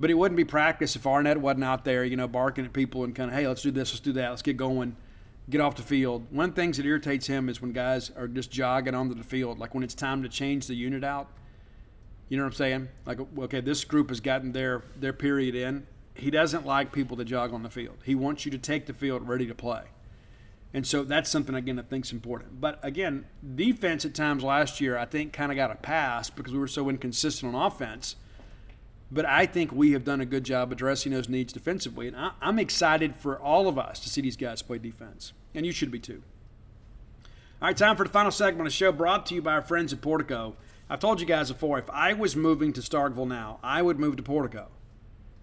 But it wouldn't be practice if Arnett wasn't out there, you know, barking at people and kind of, hey, let's do this, let's do that, let's get going, get off the field. One of the things that irritates him is when guys are just jogging onto the field, like when it's time to change the unit out. You know what I'm saying? Like, okay, this group has gotten their their period in. He doesn't like people to jog on the field. He wants you to take the field ready to play. And so that's something again I think is important. But again, defense at times last year I think kind of got a pass because we were so inconsistent on offense but I think we have done a good job addressing those needs defensively. And I, am excited for all of us to see these guys play defense. And you should be too. All right, time for the final segment of the show brought to you by our friends at Portico. I've told you guys before, if I was moving to Starkville now, I would move to Portico.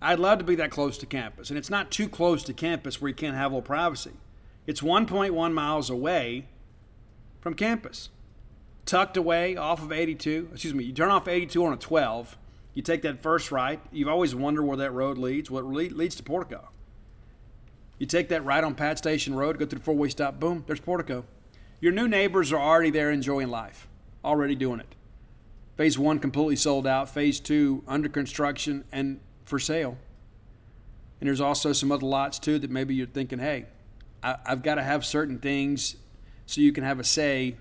I'd love to be that close to campus. And it's not too close to campus where you can't have a little privacy. It's 1.1 miles away from campus, tucked away off of 82. Excuse me, you turn off 82 on a 12 you take that first right. You've always wondered where that road leads. What well, leads to Portico. You take that right on Pat Station Road, go through the four-way stop. Boom, there's Portico. Your new neighbors are already there enjoying life, already doing it. Phase one completely sold out. Phase two under construction and for sale. And there's also some other lots too that maybe you're thinking, hey, I, have got to have certain things so you can have a say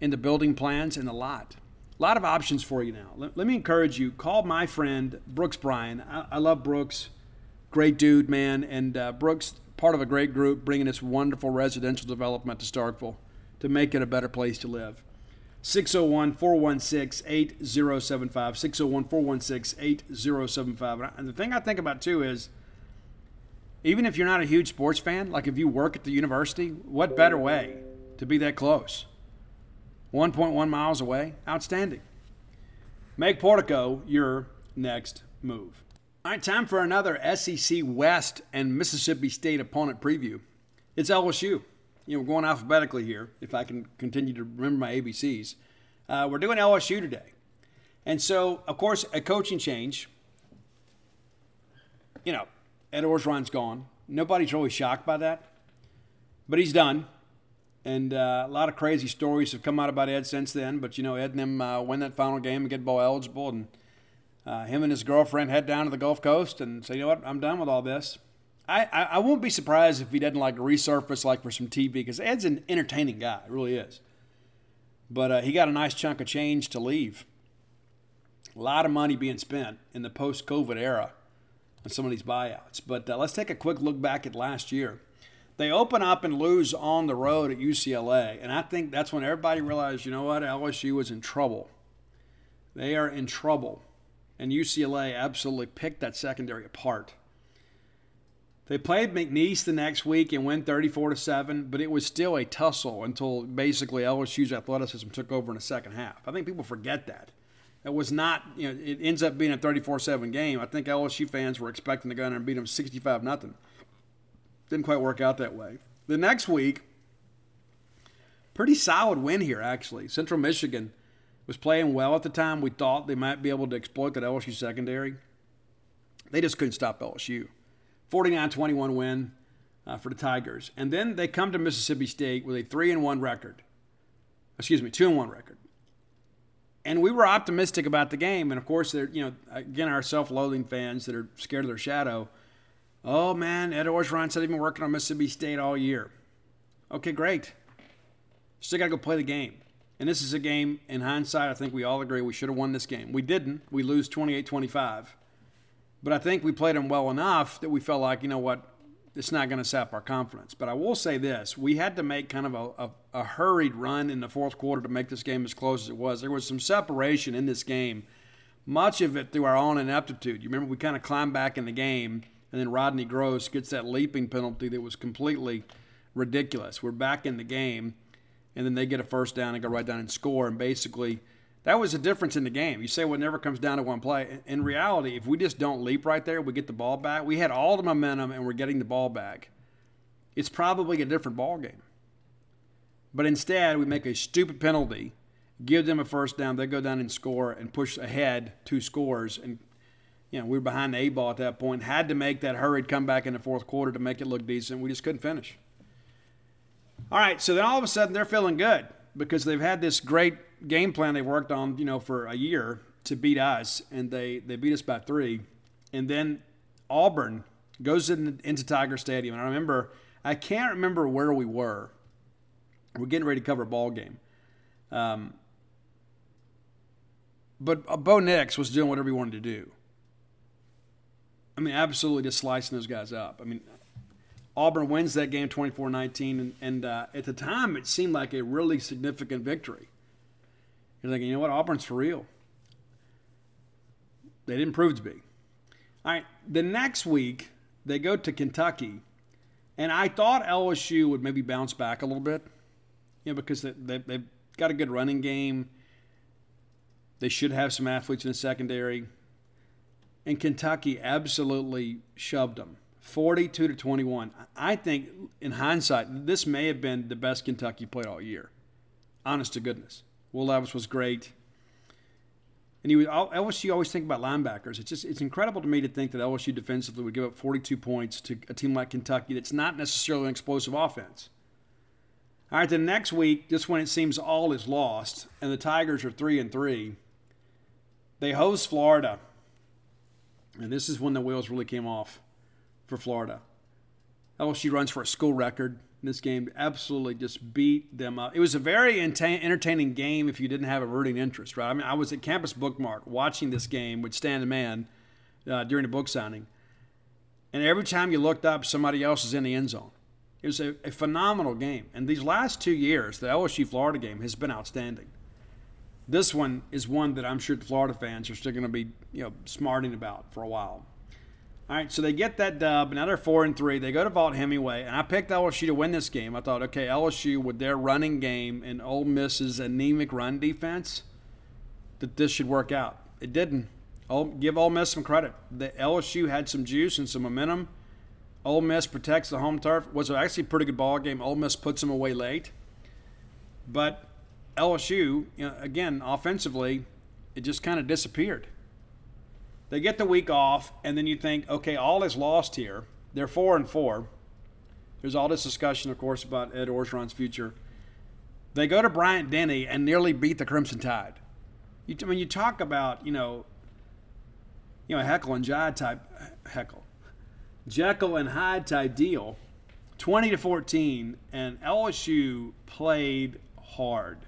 in the building plans and the lot. A lot of options for you now. Let, let me encourage you. Call my friend Brooks Bryan. I, I love Brooks. Great dude, man. And uh, Brooks, part of a great group, bringing this wonderful residential development to Starkville to make it a better place to live. 601 416 8075. 601 416 8075. And the thing I think about too is even if you're not a huge sports fan, like if you work at the university, what better way to be that close? 1.1 miles away. Outstanding. Make Portico your next move. All right, time for another SEC West and Mississippi State opponent preview. It's LSU. You know, we're going alphabetically here, if I can continue to remember my ABCs. Uh, we're doing LSU today. And so, of course, a coaching change. You know, Ed Orgeron's gone. Nobody's really shocked by that. But he's done. And uh, a lot of crazy stories have come out about Ed since then. But, you know, Ed and him uh, win that final game and get bowl eligible. And uh, him and his girlfriend head down to the Gulf Coast and say, you know what, I'm done with all this. I, I, I won't be surprised if he doesn't like resurface like for some TV because Ed's an entertaining guy, really is. But uh, he got a nice chunk of change to leave. A lot of money being spent in the post COVID era on some of these buyouts. But uh, let's take a quick look back at last year they open up and lose on the road at UCLA. And I think that's when everybody realized, you know what, LSU was in trouble. They are in trouble. and UCLA absolutely picked that secondary apart. They played McNeese the next week and went 34 to 7, but it was still a tussle until basically LSU's athleticism took over in the second half. I think people forget that. It was not, you know, it ends up being a 34 7 game. I think LSU fans were expecting to go in and beat them 65 0. Didn't quite work out that way. The next week, pretty solid win here, actually. Central Michigan was playing well at the time. We thought they might be able to exploit that LSU secondary. They just couldn't stop LSU. 49 21 win uh, for the Tigers. And then they come to Mississippi State with a 3 and 1 record. Excuse me, 2 and 1 record. And we were optimistic about the game. And of course, they're, you know, again, our self loathing fans that are scared of their shadow. Oh, man, Ed Orgeron said he'd been working on Mississippi State all year. Okay, great. Still got to go play the game. And this is a game, in hindsight, I think we all agree we should have won this game. We didn't. We lose 28 25. But I think we played them well enough that we felt like, you know what, it's not going to sap our confidence. But I will say this we had to make kind of a, a, a, hurried run in the fourth quarter to make this game as close as it was. There was some separation in this game, much of it through our own ineptitude. You remember we kind of climbed back in the game, and then Rodney Gross gets that leaping penalty that was completely ridiculous. We're back in the game, and then they get a first down and go right down and score. And basically, that was a difference in the game. You say well, never comes down to one play. In reality, if we just don't leap right there, we get the ball back. We had all the momentum and we're getting the ball back. It's probably a different ball game. But instead, we make a stupid penalty, give them a first down, they go down and score and push ahead two scores. And you know, we were behind the eight ball at that point. Had to make that hurried comeback in the fourth quarter to make it look decent. We just couldn't finish. All right, so then all of a sudden they're feeling good because they've had this great game plan they've worked on, you know, for a year to beat us, and they they beat us by three, and then Auburn goes in, into Tiger Stadium, and I remember I can't remember where we were. We're getting ready to cover a ball game. Um, but uh, Bo Nix was doing whatever he wanted to do. I mean, absolutely just slicing those guys up. I mean, Auburn wins that game 24 19, and, and uh, at the time it seemed like a really significant victory. You're thinking, you know what, Auburn's for real. They didn't prove to be. All right, the next week they go to Kentucky, and I thought LSU would maybe bounce back a little bit, you know, because they, they, they've got a good running game. They should have some athletes in the secondary. And Kentucky absolutely shoved them 42 to 21. I think, in hindsight, this may have been the best Kentucky played all year. Honest to goodness. Will Levis was great. And was, LSU always think about linebackers. It's just it's incredible to me to think that LSU defensively would give up 42 points to a team like Kentucky that's not necessarily an explosive offense. All right, the next week, just when it seems all is lost, and the Tigers are three and three, they host Florida, and this is when the wheels really came off for Florida. LSU runs for a school record in this game. Absolutely just beat them up. It was a very entertaining game if you didn't have a rooting interest, right? I mean, I was at Campus Book Mart watching this game with Stan the Man uh, during the book signing. And every time you looked up, somebody else is in the end zone. It was a, a phenomenal game. And these last two years, the LSU Florida game has been outstanding. This one is one that I'm sure the Florida fans are still going to be, you know, smarting about for a while. All right, so they get that dub. Now they're four and three. They go to Vaught-Hemingway, and I picked LSU to win this game. I thought, okay, LSU with their running game and Ole Miss's anemic run defense, that this should work out. It didn't. I'll give Ole Miss some credit. The LSU had some juice and some momentum. Ole Miss protects the home turf. Was actually a pretty good ball game. Ole Miss puts them away late, but LSU, you know, again, offensively, it just kind of disappeared. They get the week off, and then you think, okay, all is lost here. They're four and four. There's all this discussion, of course, about Ed Orgeron's future. They go to Bryant Denny and nearly beat the Crimson Tide. You, mean, you talk about, you know, you know, Heckle and Hyde type, Heckle, Jekyll and Hyde type deal, 20 to 14, and LSU played hard.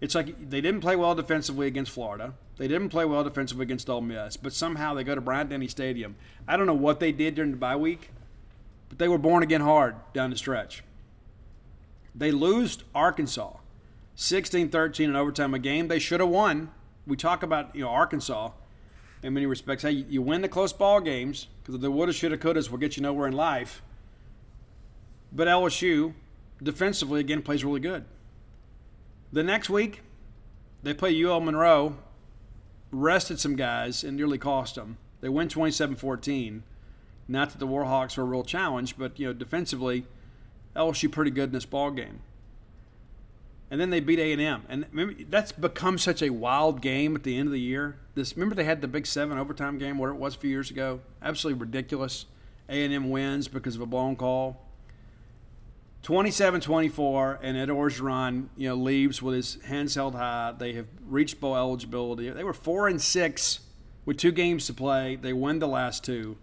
It's like they didn't play well defensively against Florida. They didn't play well defensively against Ole Miss, but somehow they go to Bryant Denny Stadium. I don't know what they did during the bye week, but they were born again hard down the stretch. They lose Arkansas 16 13 in overtime, a game they should have won. We talk about you know Arkansas. in many respects. Hey, you win the close ball games because the woulda, shoulda, couldas will get you nowhere in life. But LSU, defensively, again, plays really good. The next week, they play UL Monroe, rested some guys, and nearly cost them. They win 27 14. Not that the Warhawks were a real challenge, but you know defensively, LSU pretty good in this ball game. And then they beat A and M, and remember, that's become such a wild game at the end of the year. This remember they had the Big Seven overtime game, whatever it was a few years ago. Absolutely ridiculous. A and M wins because of a blown call. 27-24, and Ed Orgeron, you know, leaves with his hands held high. They have reached bowl eligibility. They were four and six with two games to play. They win the last two,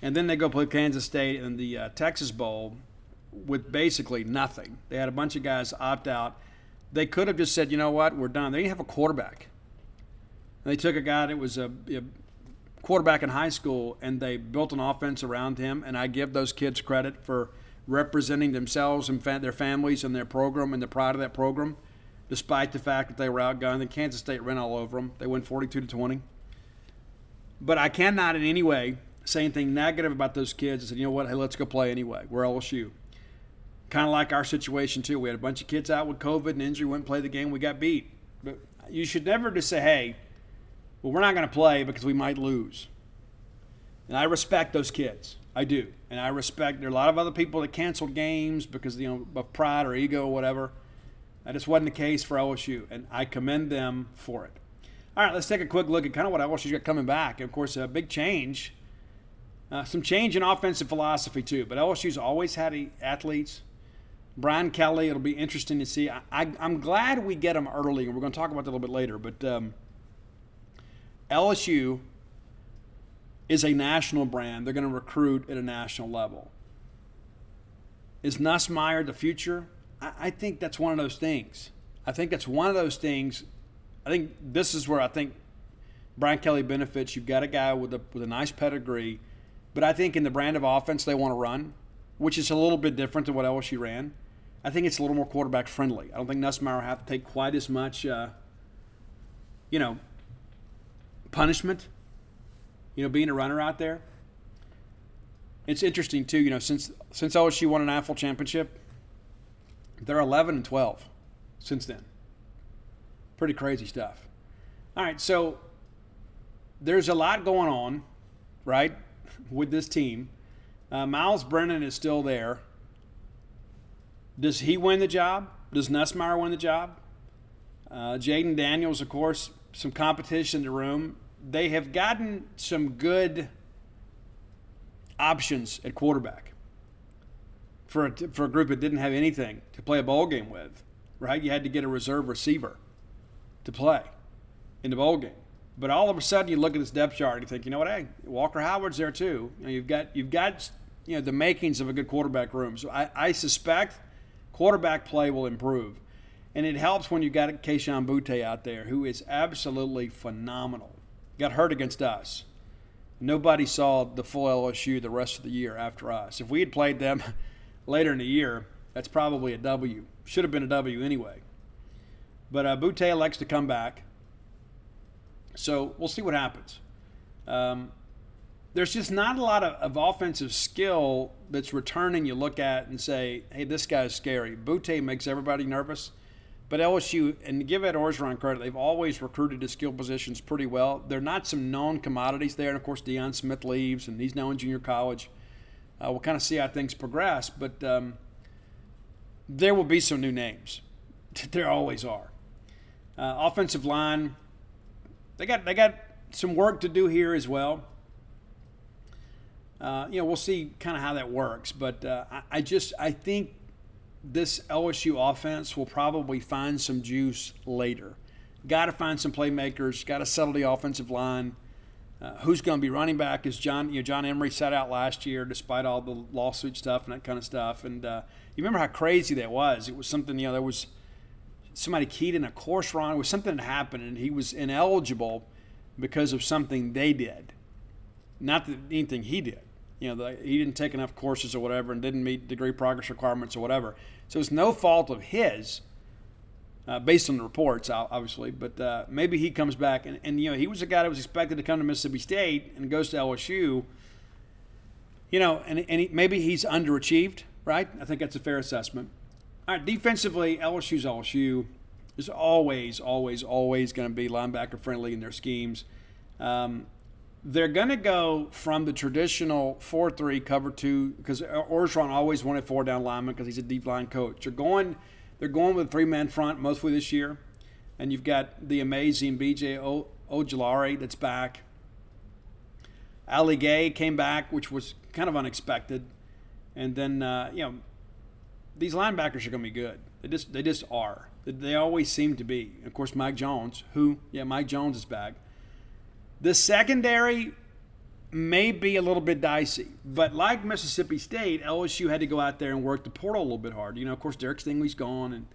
and then they go play Kansas State in the uh, Texas Bowl with basically nothing. They had a bunch of guys opt out. They could have just said, you know what, we're done. They didn't have a quarterback. And they took a guy that was a, a quarterback in high school, and they built an offense around him. And I give those kids credit for representing themselves and fa- their families and their program and the pride of that program, despite the fact that they were outgunned. And Kansas State ran all over them. They went 42 to 20. But I cannot in any way say anything negative about those kids I said, you know what, hey, let's go play anyway. We're LSU. Kind of like our situation, too. We had a bunch of kids out with COVID and injury, wouldn't play the game, we got beat. But you should never just say, hey, well, we're not going to play because we might lose. And I respect those kids. I do. And I respect, there are a lot of other people that canceled games because you know, of pride or ego or whatever. That just wasn't the case for LSU. And I commend them for it. All right, let's take a quick look at kind of what LSU's got coming back. Of course, a big change, uh, some change in offensive philosophy too. But LSU's always had athletes. Brian Kelly, it'll be interesting to see. I, am glad we get him early, and we're going to talk about that a little bit later. But um, LSU is a national brand. They're going to recruit at a national level. Is Nussmeier the future? I, I think that's one of those things. I think that's one of those things I think this is where I think Brian Kelly benefits. You've got a guy with a with a nice pedigree, but I think in the brand of offense they want to run, which is a little bit different than what LSU ran. I think it's a little more quarterback friendly. I don't think Nussmeier will have to take quite as much, uh, you know, punishment. You know, being a runner out there. It's interesting too. You know, since since LSU won an national championship, they're 11 and 12 since then. Pretty crazy stuff. All right, so there's a lot going on, right, with this team. Uh, Myles Brennan is still there. Does he win the job? Does Nussmeier win the job? Uh, Jayden Daniels, of course, some competition in the room. They have gotten some good options at quarterback for a, for a group that didn't have anything to play a bowl game with, right? You had to get a reserve receiver to play in the bowl game. But all of a sudden, you look at this depth chart and you think, you know what? Hey, Walker Howard's there too. You know, you've got you've got you know the makings of a good quarterback room. So I, I suspect quarterback play will improve, and it helps when you have got Kayshon Boutte out there, who is absolutely phenomenal. Got hurt against us. Nobody saw the full LSU the rest of the year after us. If we had played them later in the year, that's probably a W. Should have been a W anyway. But uh, Boutte elects to come back. So we'll see what happens. Um, there's just not a lot of, of, offensive skill that's returning. You look at and say, hey, this guy's scary. Boutte makes everybody nervous. But LSU, and give Ed Orgeron credit, they've always recruited to skill positions pretty well. They're not some known commodities there. And of course, Deion Smith leaves, and he's now in junior college. Uh, we'll kind of see how things progress. But um, there will be some new names. there always are. Uh, offensive line, they got they got some work to do here as well. Uh, you know, we'll see kind of how that works, but uh, I, I, just I think this LSU offense will probably find some juice later. Got to find some playmakers. Got to settle the offensive line. Uh, who's going to be running back? Is John? You know, John Emery sat out last year despite all the lawsuit stuff and that kind of stuff. And uh, you remember how crazy that was? It was something. You know, there was somebody keyed in a course wrong. It was something that happened, and he was ineligible because of something they did, not that anything he did. You know, the, he didn't take enough courses or whatever, and didn't meet degree progress requirements or whatever. So it's no fault of his. uh, based on the reports, obviously. But uh, maybe he comes back, and, and you know he was a guy that was expected to come to Mississippi State and goes to LSU. You know, and, and he, maybe he's underachieved, right? I think that's a fair assessment. All right, defensively, LSU's LSU is always, always, always going to be linebacker friendly in their schemes. Um, they're going to go from the traditional 4 3 cover 2 because Orgeron always wanted four down lineman because he's a deep line coach. They're going, they're going with a three man front mostly this year. And you've got the amazing BJ o- Ojulari that's back. Ali Gaye came back, which was kind of unexpected. And then, uh, you know, these linebackers are going to be good. They just, they just are. They always seem to be. Of course, Mike Jones, who, yeah, Mike Jones is back. The secondary may be a little bit dicey, but like Mississippi State, LSU had to go out there and work the portal a little bit hard. You know, of course, Derek Stingley's gone, and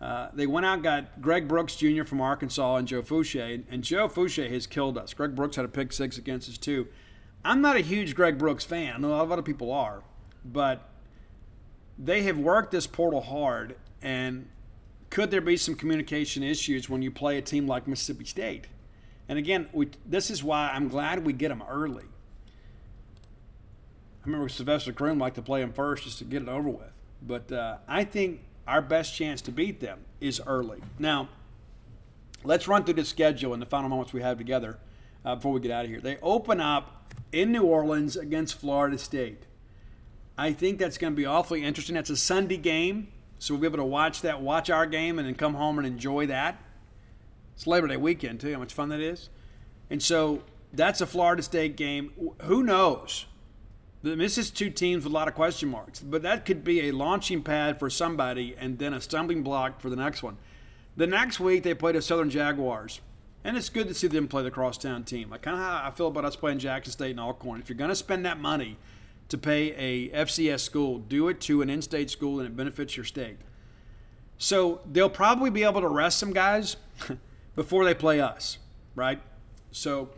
uh, they went out and got Greg Brooks Jr. from Arkansas and Joe Foucha, and Joe Foucha has killed us. Greg Brooks had a pick six against us too. I'm not a huge Greg Brooks fan. I know a lot of other people are, but they have worked this portal hard, and could there be some communication issues when you play a team like Mississippi State? And again, we, this is why I'm glad we get them early. I remember Sylvester Croom liked to play them first just to get it over with. But uh, I think our best chance to beat them is early. Now, let's run through the schedule in the final moments we have together uh, before we get out of here. They open up in New Orleans against Florida State. I think that's going to be awfully interesting. That's a Sunday game, so we'll be able to watch that, watch our game, and then come home and enjoy that. It's Labor Day weekend, too. How much fun that is. And so that's a Florida State game. Who knows? This is two teams with a lot of question marks, but that could be a launching pad for somebody and then a stumbling block for the next one. The next week, they play the Southern Jaguars. And it's good to see them play the crosstown team. Like kind of how I feel about us playing Jackson State and Alcorn. If you're going to spend that money to pay a FCS school, do it to an in-state school and it benefits your state. So they'll probably be able to rest some guys before they play us, right? So,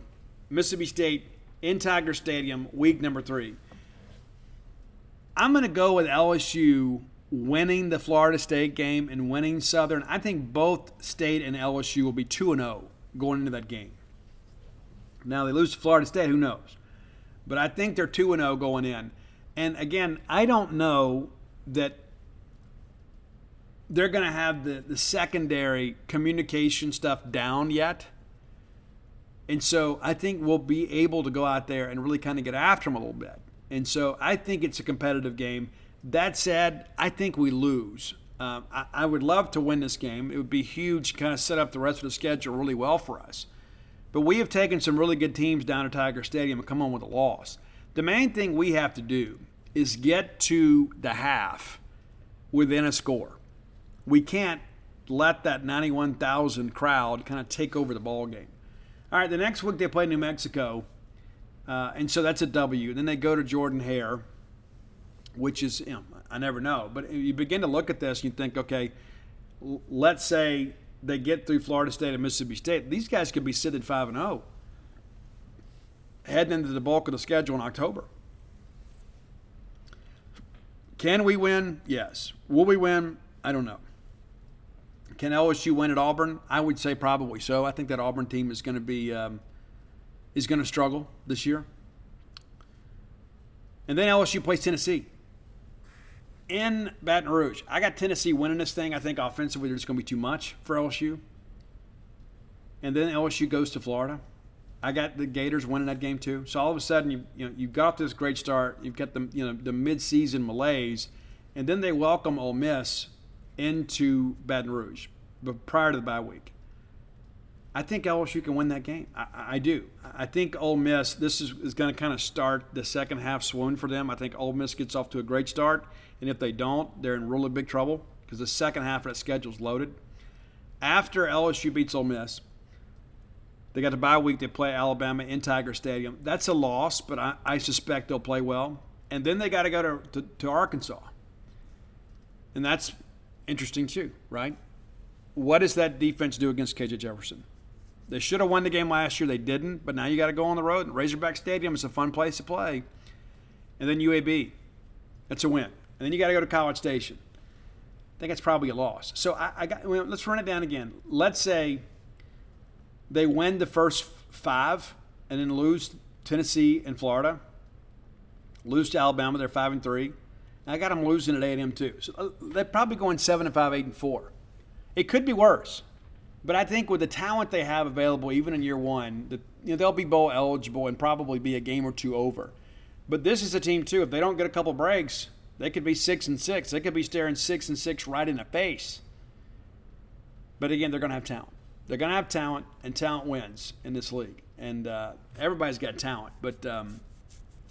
Mississippi State in Tiger Stadium, week number three. I'm going to go with LSU winning the Florida State game and winning Southern. I think both State and LSU will be 2 0 going into that game. Now, they lose to Florida State, who knows? But I think they're 2 0 going in. And again, I don't know that they're going to have the, the secondary communication stuff down yet. And so I think we'll be able to go out there and really kind of get after them a little bit. And so I think it's a competitive game. That said, I think we lose. Um, I, I, would love to win this game. It would be huge, kind of set up the rest of the schedule really well for us. But we have taken some really good teams down to Tiger Stadium and come on with a loss. The main thing we have to do is get to the half within a score we can't let that 91,000 crowd kind of take over the ball game. All right, the next week they play New Mexico, uh, and so that's a W. Then they go to Jordan Hare, which is you know, I never know, but you begin to look at this and you think, okay, let's say they get through Florida State and Mississippi State, these guys could be sitting five and zero, oh, heading into the bulk of the schedule in October. Can we win? Yes. Will we win? I don't know. Can LSU win at Auburn? I would say probably so. I think that Auburn team is going to be um, is going to struggle this year. And then LSU plays Tennessee in Baton Rouge. I got Tennessee winning this thing. I think offensively there's going to be too much for LSU. And then LSU goes to Florida. I got the Gators winning that game too. So all of a sudden you you know you've got this great start. You've got the you know the midseason malaise, and then they welcome Ole Miss into Baton Rouge, but prior to the bye week. I think LSU can win that game. I, I do. I think Ole Miss. This is, is going to kind of start the second half swoon for them. I think Ole Miss gets off to a great start, and if they don't, they're in really big trouble because the second half of that schedule is loaded. After LSU beats Ole Miss, they got the bye week. They play Alabama in Tiger Stadium. That's a loss, but I, I suspect they'll play well. And then they got to go to, to, to Arkansas, and that's interesting too, right? What does that defense do against KJ Jefferson? They should have won the game last year. They didn't, but now you got to go on the road. And Razorback Stadium is a fun place to play. And then UAB, that's a win. And then you got to go to College Station. I think that's probably a loss. So I, I got. Well, let's run it down again. Let's say they win the first five and then lose Tennessee and Florida, lose to Alabama. They're five and three. I got them losing at A and M too. So uh, they're probably going seven and five, eight and four. It could be worse, but I think with the talent they have available, even in year one, that you know, they'll be bowl eligible and probably be a game or two over. But this is a team too. If they don't get a couple breaks, they could be six and six. They could be staring six and six right in the face. But again, they're going to have talent. They're going to have talent, and talent wins in this league. And uh, everybody's got talent, but um,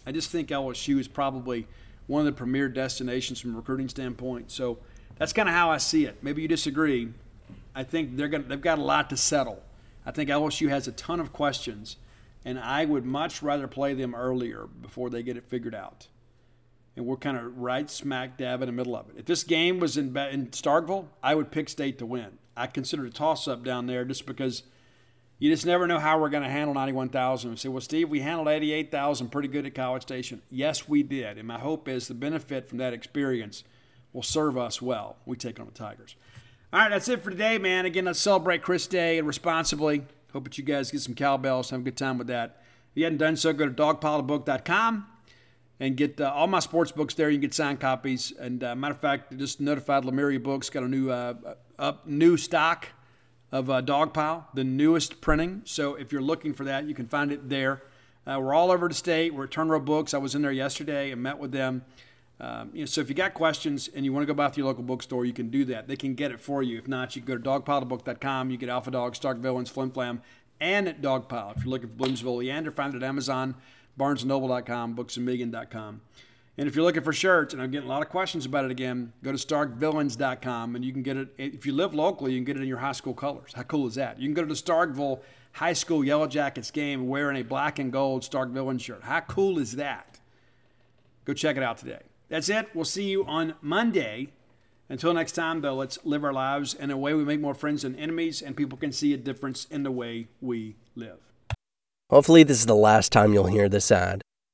I just think LSU is probably one of the premier destinations from a recruiting standpoint. So that's kind of how I see it. Maybe you disagree. I think they're going they've got a lot to settle. I think LSU has a ton of questions, and I would much rather play them earlier before they get it figured out and we're kind of right smack dab in the middle of it. If this game was in, in Starkville, I would pick State to win. I consider it a toss up down there just because you just never know how we're going to handle 91,000. We say, well, Steve, we handled 88,000 pretty good at College Station. Yes, we did. And my hope is the benefit from that experience will serve us well. We take on the Tigers. All right, that's it for today, man. Again, let's celebrate Chris Day and responsibly. Hope that you guys get some cowbells, have a good time with that. If you hadn't done so, go to dogpilebook.com and get uh, all my sports books there. You can get signed copies. And uh, matter of fact, just notified Lemuria Books got a new uh, up new stock of uh, Dogpile, the newest printing. So if you're looking for that, you can find it there. Uh, we're all over the state. We're at Turner Books. I was in there yesterday and met with them. Um, you know, so if you got questions and you want to go by to your local bookstore, you can do that. They can get it for you. If not, you can go to dogpilebook.com. You get Alpha Dog, Stark Villains, Flim Flam, and at Dogpile. If you're looking for Bloomsville Leander, find it at Amazon barnesandnoble.com, booksamillion.com. And if you're looking for shirts, and I'm getting a lot of questions about it again, go to starkvillains.com and you can get it. If you live locally, you can get it in your high school colors. How cool is that? You can go to the Starkville High School Yellow Jackets game wearing a black and gold Stark Villains shirt. How cool is that? Go check it out today. That's it. We'll see you on Monday. Until next time, though, let's live our lives in a way we make more friends than enemies, and people can see a difference in the way we live. Hopefully, this is the last time you'll hear this ad.